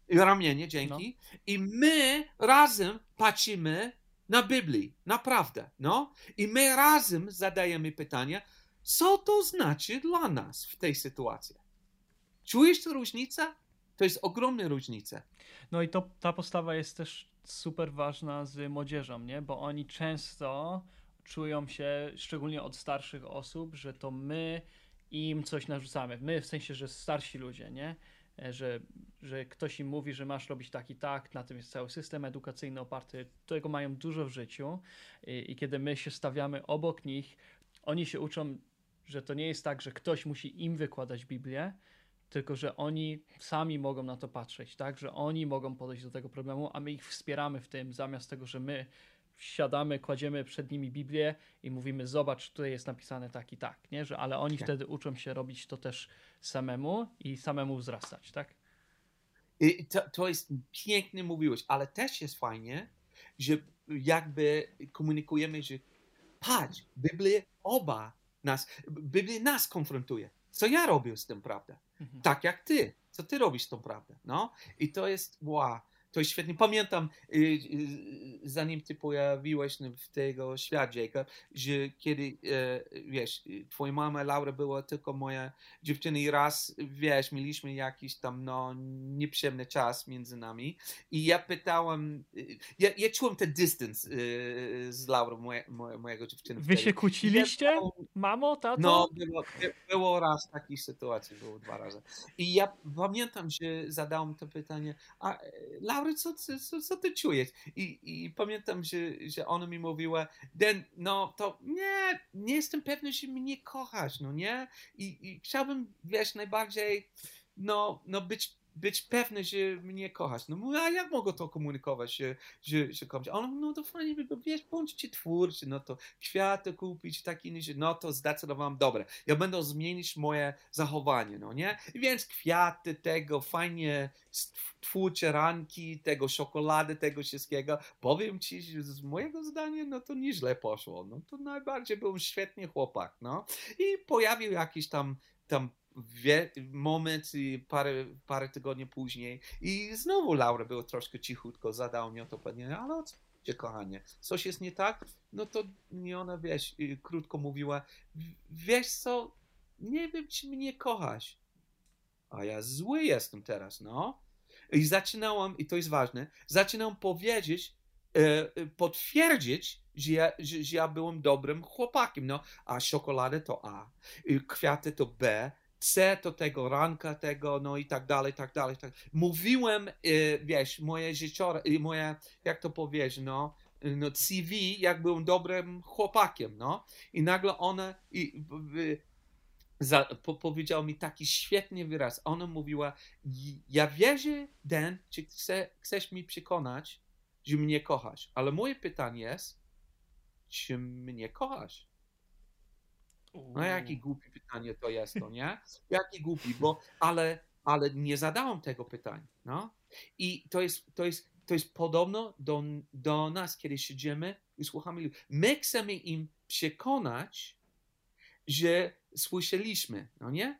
i, ramienie, dzięki. No. I my razem patrzymy na Biblii, naprawdę, no. I my razem zadajemy pytanie, co to znaczy dla nas w tej sytuacji. Czujesz tę różnicę? To jest ogromna różnica. No i to, ta postawa jest też super ważna z młodzieżą, nie? Bo oni często czują się, szczególnie od starszych osób, że to my im coś narzucamy. My w sensie, że starsi ludzie, nie? E, że, że ktoś im mówi, że masz robić tak i tak, na tym jest cały system edukacyjny oparty, tego mają dużo w życiu i, i kiedy my się stawiamy obok nich, oni się uczą, że to nie jest tak, że ktoś musi im wykładać Biblię, tylko że oni sami mogą na to patrzeć, tak? Że oni mogą podejść do tego problemu, a my ich wspieramy w tym, zamiast tego, że my siadamy, kładziemy przed nimi Biblię i mówimy, zobacz, tutaj jest napisane tak i tak, nie? Że, ale oni tak. wtedy uczą się robić to też samemu i samemu wzrastać, tak? I to, to jest pięknie mówiłeś, ale też jest fajnie, że jakby komunikujemy, że patrz, Biblia oba nas, Biblia nas konfrontuje. Co ja robię z tym, prawda? Mhm. Tak jak ty. Co ty robisz z tą prawdą? No? I to jest, wow, to jest świetnie. Pamiętam, y, y, zanim ty pojawiłeś w tego Jacob, że kiedy, y, wiesz, twoja mama Laura była tylko moja dziewczyna i raz, wiesz, mieliśmy jakiś tam, no, nieprzyjemny czas między nami i ja pytałem, ja, ja czułem ten dystans z Laurą, moje, moje, mojego dziewczyny. Wy się kłóciliście? Ja, Mamo, tato? No, było, było raz takiej sytuacji, było dwa razy. I ja pamiętam, że zadałem to pytanie, a Laura Laura, co, co, co ty czujesz? I, I pamiętam, że, że ona mi mówiła, Den, no to nie, nie jestem pewny, że mnie kochasz, no nie? I, i chciałbym, wiesz, najbardziej, no, no być być pewny, że mnie kochasz. No a jak mogę to komunikować, że, że, że komuś? On, no to fajnie, wiesz, bądźcie twórczy, no to kwiaty kupić, takie inne no to zdecydowałem, dobre, ja będę zmienić moje zachowanie, no nie? Więc kwiaty tego, fajnie twórcze ranki, tego czekolady, tego wszystkiego. Powiem ci, że z mojego zdania, no to nieźle poszło, no to najbardziej był świetny chłopak, no. I pojawił jakiś tam tam wie, moment i parę, parę tygodni później i znowu Laura była troszkę cichutko, zadał mi o to pytanie, ale Chodźcie, kochanie. Coś jest nie tak? No to nie ona, wiesz, y, krótko mówiła, wiesz co, nie wiem, czy mnie kochasz. A ja zły jestem teraz, no. I zaczynałam, i to jest ważne, zaczynam powiedzieć, e, e, potwierdzić, że ja, że, że ja byłem dobrym chłopakiem. No, a czekoladę to A, kwiaty to B, C to tego, ranka tego, no i tak dalej, tak dalej. Tak. Mówiłem, e, wiesz, moje życiore, moje, jak to powiedzieć, no, no CV, jak byłem dobrym chłopakiem, no. I nagle ona i, za, po, powiedział mi taki świetny wyraz. Ona mówiła, ja wierzę, Dan, czy chce, chcesz mi przekonać, że mnie kochasz. Ale moje pytanie jest, czy mnie kochasz? No jaki głupi pytanie to jest, to nie? Jaki głupi, bo, ale, ale nie zadałam tego pytania, no. I to jest, to jest, to jest podobno do, do nas, kiedy siedzimy i słuchamy ludzi. My chcemy im przekonać, że słyszeliśmy, no nie?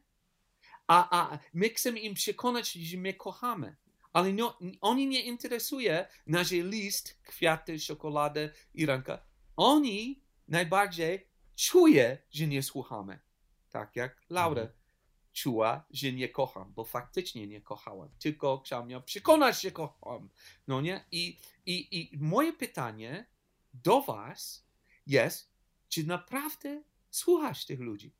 A, a my chcemy im przekonać, że my kochamy. Ale no, oni nie interesuje nasz list, kwiaty, czekoladę i ranka. Oni najbardziej czuje, że nie słuchamy. Tak jak Laura mhm. czuła, że nie kocham, bo faktycznie nie kochałem. Tylko chciałam mnie przekonać, że kocham. No nie? I, i, I moje pytanie do was jest, czy naprawdę słuchasz tych ludzi?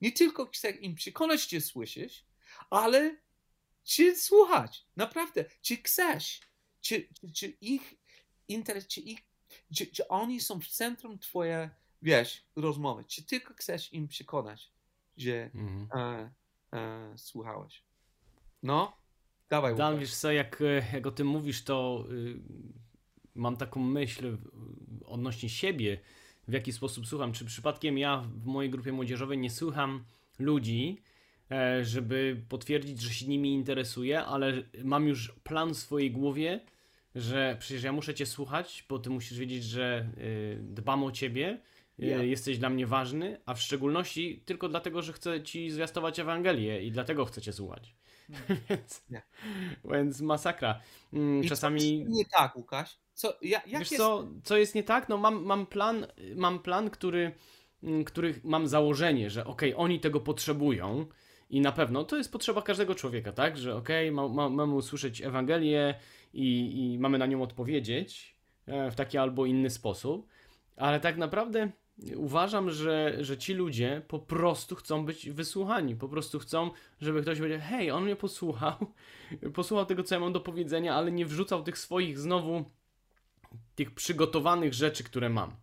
Nie tylko chcę im przekonać, czy słyszysz, ale czy słuchać. Naprawdę, czy chcesz, czy, czy, czy ich interes, czy, ich, czy, czy oni są w centrum twojej, wiesz, rozmowy. Czy tylko chcesz im przekonać, że mhm. e, e, słuchałeś. No, dawaj. Dan, wiesz co, jak, e, jak o tym mówisz, to y, mam taką myśl odnośnie siebie, w jaki sposób słucham. Czy przypadkiem ja w mojej grupie młodzieżowej nie słucham ludzi, e, żeby potwierdzić, że się nimi interesuję, ale mam już plan w swojej głowie, że przecież ja muszę Cię słuchać, bo Ty musisz wiedzieć, że e, dbam o Ciebie, yeah. jesteś dla mnie ważny, a w szczególności tylko dlatego, że chcę Ci zwiastować Ewangelię i dlatego chcę Cię słuchać. Hmm. <laughs> więc, więc masakra. Mm, czasami. nie tak, Łukasz. Co, ja, jak Wiesz jest... co, co jest nie tak? No mam, mam plan, mam plan, który, mm, który mam założenie, że okej, okay, oni tego potrzebują i na pewno to jest potrzeba każdego człowieka, tak? Że okej, okay, ma, ma, mamy usłyszeć Ewangelię i, i mamy na nią odpowiedzieć e, w taki albo inny sposób, ale tak naprawdę uważam, że, że ci ludzie po prostu chcą być wysłuchani. Po prostu chcą, żeby ktoś powiedział: Hej, on mnie posłuchał, <laughs> posłuchał tego, co ja mam do powiedzenia, ale nie wrzucał tych swoich znowu tych przygotowanych rzeczy, które mam.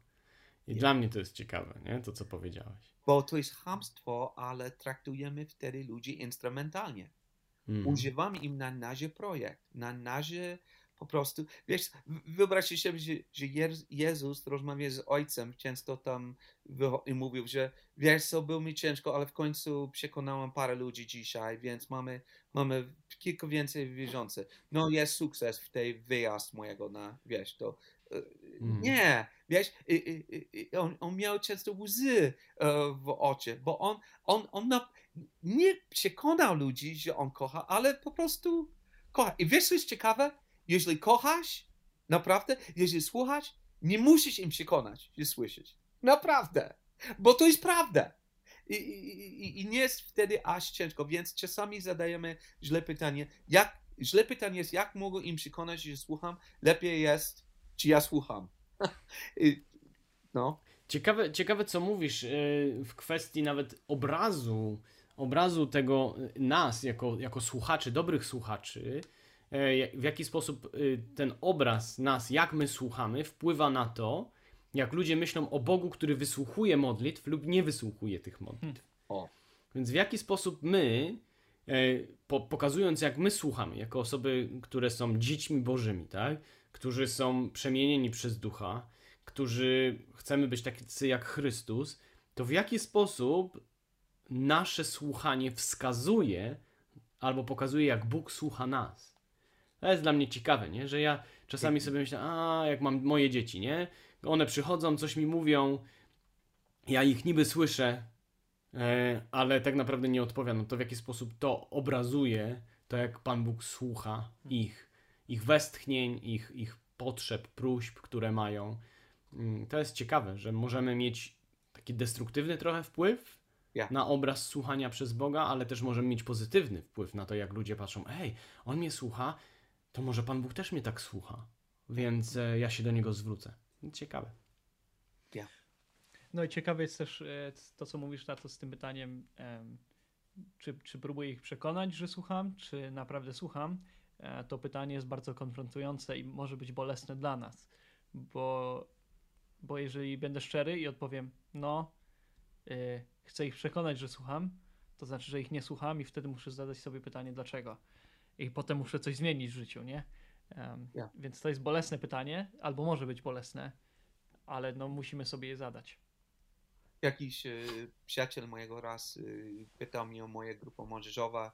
I dla mnie to jest ciekawe, nie? To, co powiedziałeś. Bo to jest hamstwo, ale traktujemy wtedy ludzi instrumentalnie. Mm. Używamy im na nasze projekt, na nasze po prostu, wiesz, wyobraźcie sobie, że, że Jezus rozmawia z Ojcem, często tam i mówił, że wiesz co, było mi ciężko, ale w końcu przekonałem parę ludzi dzisiaj, więc mamy, mamy kilka więcej wierzących. No jest sukces w tej wyjazd mojego na, wiesz, to mm. nie, wiesz, on, on miał często łzy e, w oczy, bo on, on, on nie przekonał ludzi, że on kocha, ale po prostu kocha. I wiesz, co jest ciekawe? Jeśli kochasz, naprawdę, jeśli słuchasz, nie musisz im przekonać, że słyszysz. Naprawdę. Bo to jest prawda. I, i, I, nie jest wtedy aż ciężko, więc czasami zadajemy źle pytanie. Jak, źle pytanie jest, jak mogę im przekonać, że słucham? Lepiej jest, czy ja słucham. <laughs> no. Ciekawe, ciekawe, co mówisz y, w kwestii nawet obrazu, obrazu tego nas jako, jako słuchaczy, dobrych słuchaczy E, w jaki sposób y, ten obraz nas, jak my słuchamy, wpływa na to, jak ludzie myślą o Bogu, który wysłuchuje modlitw lub nie wysłuchuje tych modlitw. Hmm. Więc w jaki sposób my, e, pokazując jak my słuchamy, jako osoby, które są dziećmi bożymi, tak? którzy są przemienieni przez ducha, którzy chcemy być tacy jak Chrystus, to w jaki sposób nasze słuchanie wskazuje albo pokazuje, jak Bóg słucha nas. To jest dla mnie ciekawe, nie? Że ja czasami sobie myślę, a jak mam moje dzieci, nie? One przychodzą, coś mi mówią, ja ich niby słyszę, e, ale tak naprawdę nie odpowiadam. No to w jaki sposób to obrazuje to, jak Pan Bóg słucha ich, ich westchnień, ich, ich potrzeb, próśb, które mają. Mm, to jest ciekawe, że możemy mieć taki destruktywny trochę wpływ Yeah. na obraz słuchania przez Boga, ale też możemy mieć pozytywny wpływ na to, jak ludzie patrzą, ej, on mnie słucha, to może Pan Bóg też mnie tak słucha, więc e, ja się do Niego zwrócę. Ciekawe. No i ciekawe jest też e, to, co mówisz, Tato, z tym pytaniem, em, czy, czy próbuję ich przekonać, że słucham, czy naprawdę słucham. E, To pytanie jest bardzo konfrontujące i może być bolesne dla nas, bo, bo jeżeli będę szczery i odpowiem, no, y, chcę ich przekonać, że słucham, to znaczy, że ich nie słucham i wtedy muszę zadać sobie pytanie, dlaczego. I potem muszę coś zmienić w życiu, nie? Ja. Więc to jest bolesne pytanie, albo może być bolesne, ale no musimy sobie je zadać. Jakiś e, przyjaciel mojego raz e, pytał mnie o moją grupę młodzieżową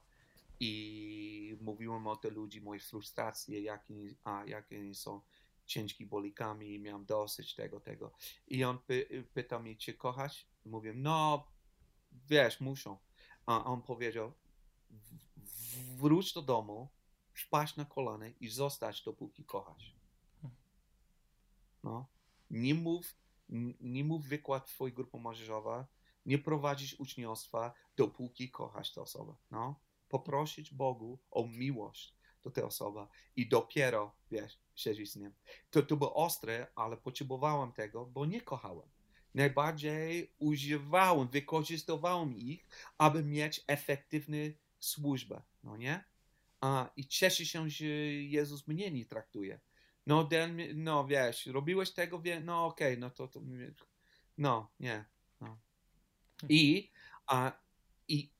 i mówiłem o te ludzi, moje frustracje, jakie, a, jakie są ciężki bolikami i miałem dosyć tego, tego. I on py, pytał mnie, czy kochasz? Mówię, no, wiesz, muszą. A on powiedział, "W- w- wróć do domu, wpaść na kolany i zostać, dopóki kochasz. No. Nie mów, nie mów wykład twojej grupy młodzieżowa, nie prowadzisz uczniostwa, dopóki kochasz tę osobę. No. Poprosić Bogu o miłość do tej osoby i dopiero, wiesz, siedzieć z nim. To, to było ostre, ale potrzebowałem tego, bo nie kochałem. Najbardziej używałem, wykorzystywałem ich, aby mieć efektywną służbę, no nie? A, I cieszę się, że Jezus mnie nie traktuje. No, den, no wiesz, robiłeś tego, wie, no okej, no to, to, no, nie. No. I, a, I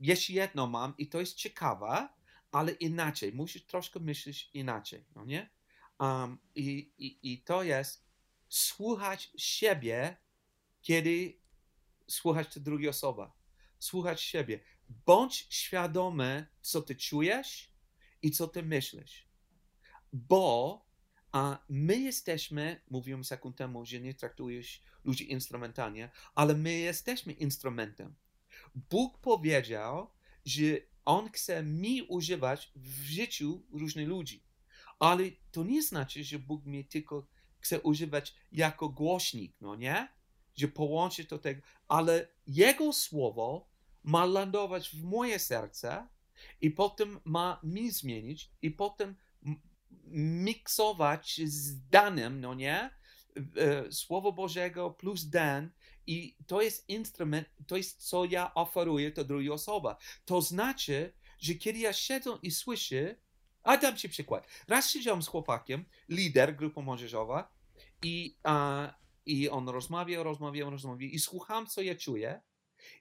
jeszcze jedno mam, i to jest ciekawe, ale inaczej, musisz troszkę myśleć inaczej, no nie? Um, i, i, I to jest słuchać siebie, kiedy słuchać tej drugiej osoby. Słuchać siebie. Bądź świadomy, co ty czujesz i co ty myślisz. Bo a my jesteśmy, mówiłem sekund temu, że nie traktujesz ludzi instrumentalnie, ale my jesteśmy instrumentem. Bóg powiedział, że On chce mi używać w życiu różnych ludzi. Ale to nie znaczy, że Bóg mnie tylko chce używać jako głośnik, no nie? Że połączy to tego, ale Jego słowo ma lądować w moje serce i potem ma mi zmienić i potem miksować z danym, no nie? E, Słowo Bożego plus Dan i to jest instrument, to jest co ja oferuję to drugiej osobie. To znaczy, że kiedy ja siedzę i słyszę, a dam ci przykład. Raz siedziałem z chłopakiem, lider grupy młodzieżowa i, a, i on rozmawiał, rozmawiał, rozmawiał i słucham, co ja czuję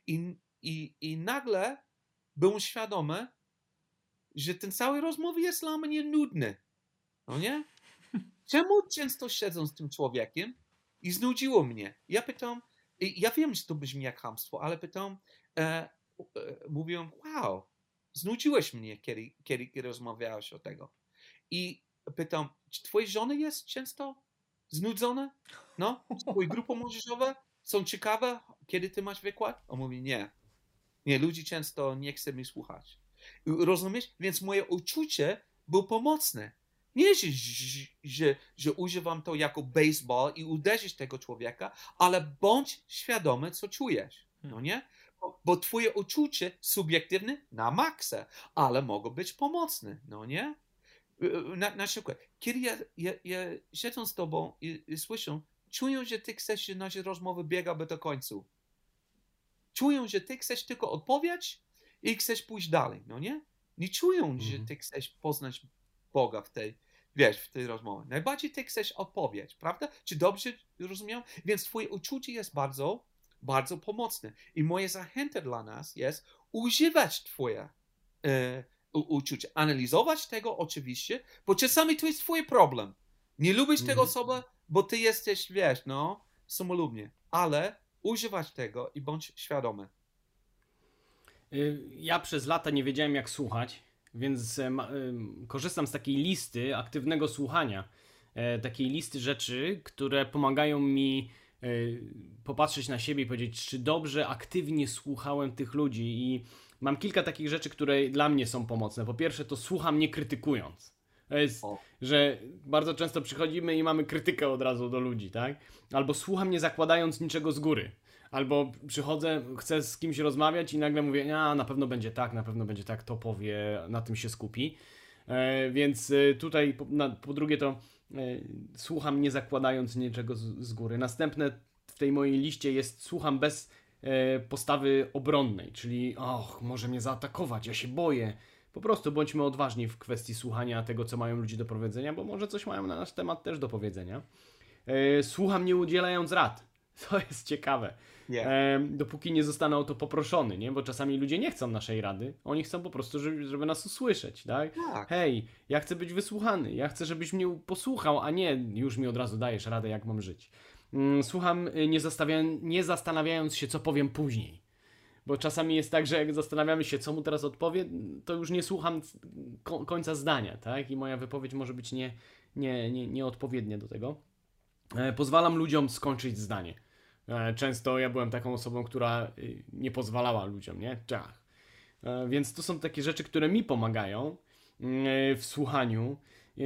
i, i, i nagle byłem świadomy, że ten cały rozmowy jest dla mnie nudny. No nie? <laughs> Czemu często siedzę z tym człowiekiem i znudziło mnie? Ja pytam, ja wiem, że to brzmi jak chamstwo, ale pytam, e, e, mówią, wow, znudziłeś mnie, kiedy, kiedy, kiedy rozmawiałeś o tego. I pytam, czy twoje żony jest często znudzone? No, twoje grupy młodzieżowe są ciekawe, kiedy ty masz wykład? On mówi, nie. Nie, ludzie często nie chcą mi słuchać. Rozumiesz? Więc moje uczucie było pomocne. Nie, że, że, że, używam to jako baseball i uderzyć tego człowieka, ale bądź świadomy, co czujesz. No nie? Bo, bo twoje uczucie subiektywne na maksa, ale mogą być pomocne. No nie? Na, na przykład, kiedy ja, ja, ja siedzę z tobą i, i słyszę, czuję, że ty chcesz, że nasza rozmowa biegłaby do końcu. Czuję, że ty chcesz tylko odpowiedź i chcesz pójść dalej, no nie? Nie czują, że Mhm. ty chcesz poznać Boga w tej, wiesz, w tej rozmowie. Najbardziej ty chcesz odpowiedź, prawda? Czy dobrze rozumiem? Więc twoje uczucie jest bardzo, bardzo pomocne. I moja zachęta dla nas jest używać twoje e, u- uczucia. Analizować tego oczywiście, bo czasami to jest twój problem. Nie lubisz tego Mhm. osoby, bo ty jesteś, wiesz, no, samolubnie. Ale używać tego i bądź świadomy. Y, Ja przez lata nie wiedziałem, jak słuchać, więc e, em, korzystam z takiej listy aktywnego słuchania. E, Takiej listy rzeczy, które pomagają mi e, popatrzeć na siebie i powiedzieć, czy dobrze, aktywnie słuchałem tych ludzi. I mam kilka takich rzeczy, które dla mnie są pomocne. Po pierwsze, to słucham nie krytykując. To jest, o. że bardzo często przychodzimy i mamy krytykę od razu do ludzi, tak? Albo słucham nie zakładając niczego z góry. Albo przychodzę, chcę z kimś rozmawiać i nagle mówię, a na pewno będzie tak, na pewno będzie tak, to powie, na tym się skupi. E, więc e, tutaj po, na, po drugie to e, słucham nie zakładając niczego z, z, góry. Następne w tej mojej liście jest słucham bez e, postawy obronnej, czyli och, może mnie zaatakować, ja się boję. Po prostu bądźmy odważni w kwestii słuchania tego, co mają ludzie do powiedzenia, bo może coś mają na nasz temat też do powiedzenia. E, słucham nie udzielając rad. <laughs> To jest ciekawe. Yeah. E, dopóki nie zostanę o to poproszony, nie? Bo czasami ludzie nie chcą naszej rady, oni chcą po prostu, żeby, żeby nas usłyszeć, tak? tak? Hej, ja chcę być wysłuchany, ja chcę, żebyś mnie posłuchał, a nie już mi od razu dajesz radę, jak mam żyć. Mm, słucham y, nie, nie zastanawiając się, co powiem później. Bo czasami jest tak, że jak zastanawiamy się, co mu teraz odpowie, to już nie słucham końca zdania, tak? I moja wypowiedź może być nie, nie, nie, nieodpowiednia do tego. E, pozwalam ludziom skończyć zdanie. E, często ja byłem taką osobą, która y, nie pozwalała ludziom, nie? Czach. E, więc to są takie rzeczy, które mi pomagają mm, w słuchaniu.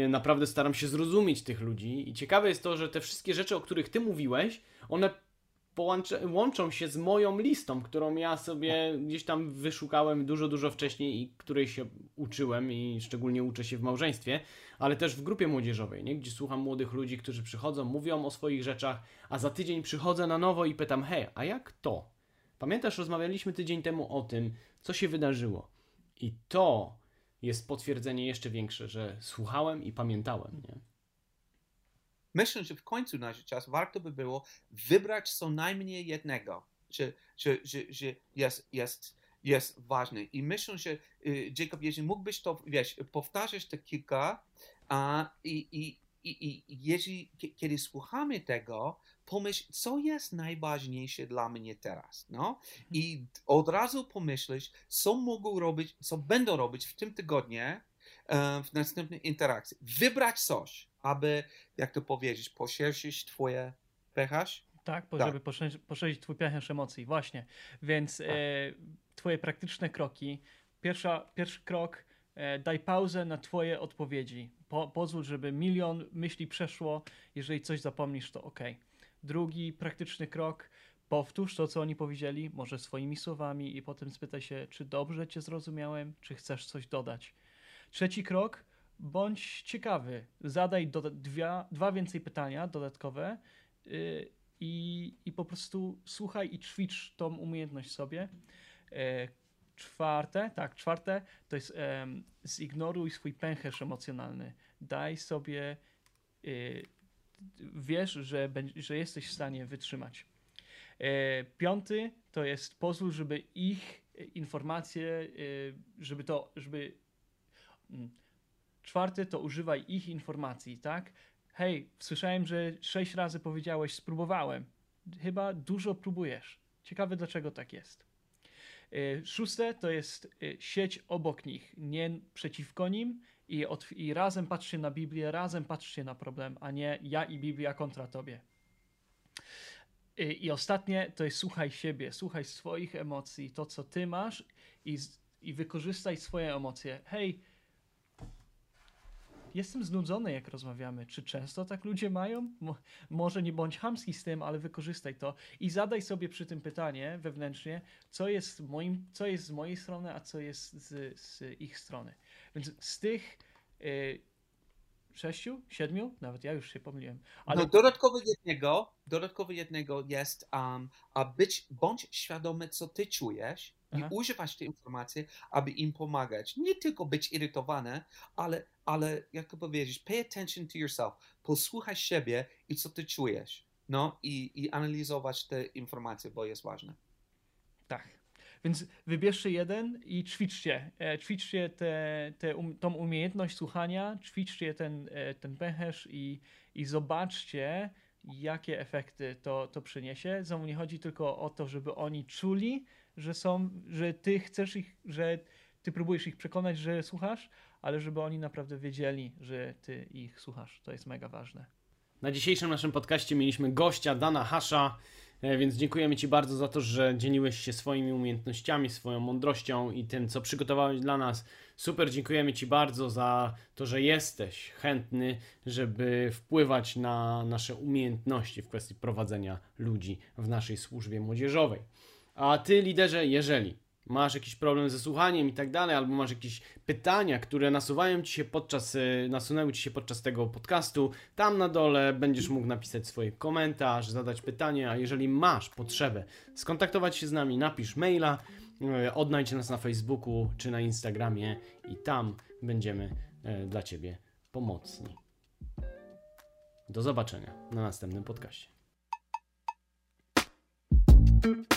Naprawdę staram się zrozumieć tych ludzi i ciekawe jest to, że te wszystkie rzeczy, o których ty mówiłeś, one łączą się z moją listą, którą ja sobie gdzieś tam wyszukałem dużo, dużo wcześniej i której się uczyłem i szczególnie uczę się w małżeństwie, ale też w grupie młodzieżowej, nie? gdzie słucham młodych ludzi, którzy przychodzą, mówią o swoich rzeczach, a za tydzień przychodzę na nowo i pytam, hej, a jak to? Pamiętasz, rozmawialiśmy tydzień temu o tym, co się wydarzyło. I to jest potwierdzenie jeszcze większe, że słuchałem i pamiętałem. Nie? Myślę, że w końcu nasz czas warto by było wybrać co najmniej jednego, że, że, że, że jest, jest, jest ważny. I myślę, że y, Jacob, jeżeli mógłbyś to, wiesz, powtarzać te kilka a, i, i, i, i jeżeli, kiedy słuchamy tego, pomyśl, co jest najważniejsze dla mnie teraz, no? I od razu pomyśleć, co mogą robić, co będą robić w tym tygodniu, e, w następnej interakcji. Wybrać coś, aby, jak to powiedzieć, poszerzyć twoje pęcherz? Tak, tak. żeby poszerzyć twój pęcherz emocji, właśnie. Więc tak. e, twoje praktyczne kroki. Pierwsza, pierwszy krok, e, daj pauzę na twoje odpowiedzi. Po, pozwól, żeby milion myśli przeszło. Jeżeli coś zapomnisz, to ok. Drugi praktyczny krok, powtórz to, co oni powiedzieli, może swoimi słowami i potem spytaj się, czy dobrze cię zrozumiałem, czy chcesz coś dodać. Trzeci krok, bądź ciekawy. Zadaj do, dwa, dwa więcej pytania dodatkowe yy, i, i po prostu słuchaj i ćwicz tą umiejętność sobie. Yy, czwarte, tak, czwarte to jest zignoruj swój pęcherz emocjonalny. Daj sobie, yy, wiesz, że, że jesteś w stanie wytrzymać. Yy, piąty to jest pozwól, żeby ich informacje, yy, żeby to, żeby mm, Czwarty to używaj ich informacji, tak? Hej, słyszałem, że sześć razy powiedziałeś spróbowałem. Chyba dużo próbujesz. Ciekawe dlaczego tak jest. Y, szóste to jest y, sieć obok nich, nie przeciwko nim i, od, i razem patrzcie na Biblię, razem patrzcie na problem, a nie ja i Biblia kontra tobie. Y, I ostatnie to jest słuchaj siebie, słuchaj swoich emocji, to co ty masz i, i wykorzystaj swoje emocje. Hej, jestem znudzony, jak rozmawiamy. Czy często tak ludzie mają? Mo może nie bądź chamski z tym, ale wykorzystaj to i zadaj sobie przy tym pytanie wewnętrznie, co jest, moim, co jest z mojej strony, a co jest z, z ich strony. Więc z tych y, sześciu, siedmiu, nawet ja już się pomyliłem. Ale... No, dodatkowo jednego, dodatkowo jednego jest, um, a być, bądź świadomy, co ty czujesz i używać tej informacji, aby im pomagać. Nie tylko być irytowany, ale, ale jak to powiedzieć, pay attention to yourself. Posłuchaj siebie i co ty czujesz. No i, i analizować te informacje, bo jest ważne. Tak. Więc wybierzcie jeden i ćwiczcie. E, ćwiczcie te, te um, tą umiejętność słuchania, ćwiczcie ten, e, ten pęcherz i, i zobaczcie, jakie efekty to, to przyniesie. Znowu nie chodzi tylko o to, żeby oni czuli, że są, że ty chcesz ich, że ty próbujesz ich przekonać, że słuchasz, ale żeby oni naprawdę wiedzieli, że ty ich słuchasz. To jest mega ważne. Na dzisiejszym naszym podcaście mieliśmy gościa Dana Hasza. E, więc dziękujemy Ci bardzo za to, że dzieliłeś się swoimi umiejętnościami, swoją mądrością i tym, co przygotowałeś dla nas. Super, dziękujemy Ci bardzo za to, że jesteś chętny, żeby wpływać na nasze umiejętności w kwestii prowadzenia ludzi w naszej służbie młodzieżowej. A Ty, liderze, jeżeli masz jakiś problem ze słuchaniem i tak dalej, albo masz jakieś pytania, które nasuwają ci się podczas, e, nasunęły ci się podczas tego podcastu, tam na dole będziesz mógł napisać swój komentarz, zadać pytanie, a jeżeli masz potrzebę skontaktować się z nami, napisz maila, e, odnajdź nas na Facebooku czy na Instagramie i tam będziemy e, dla Ciebie pomocni. Do zobaczenia na następnym podcaście. Música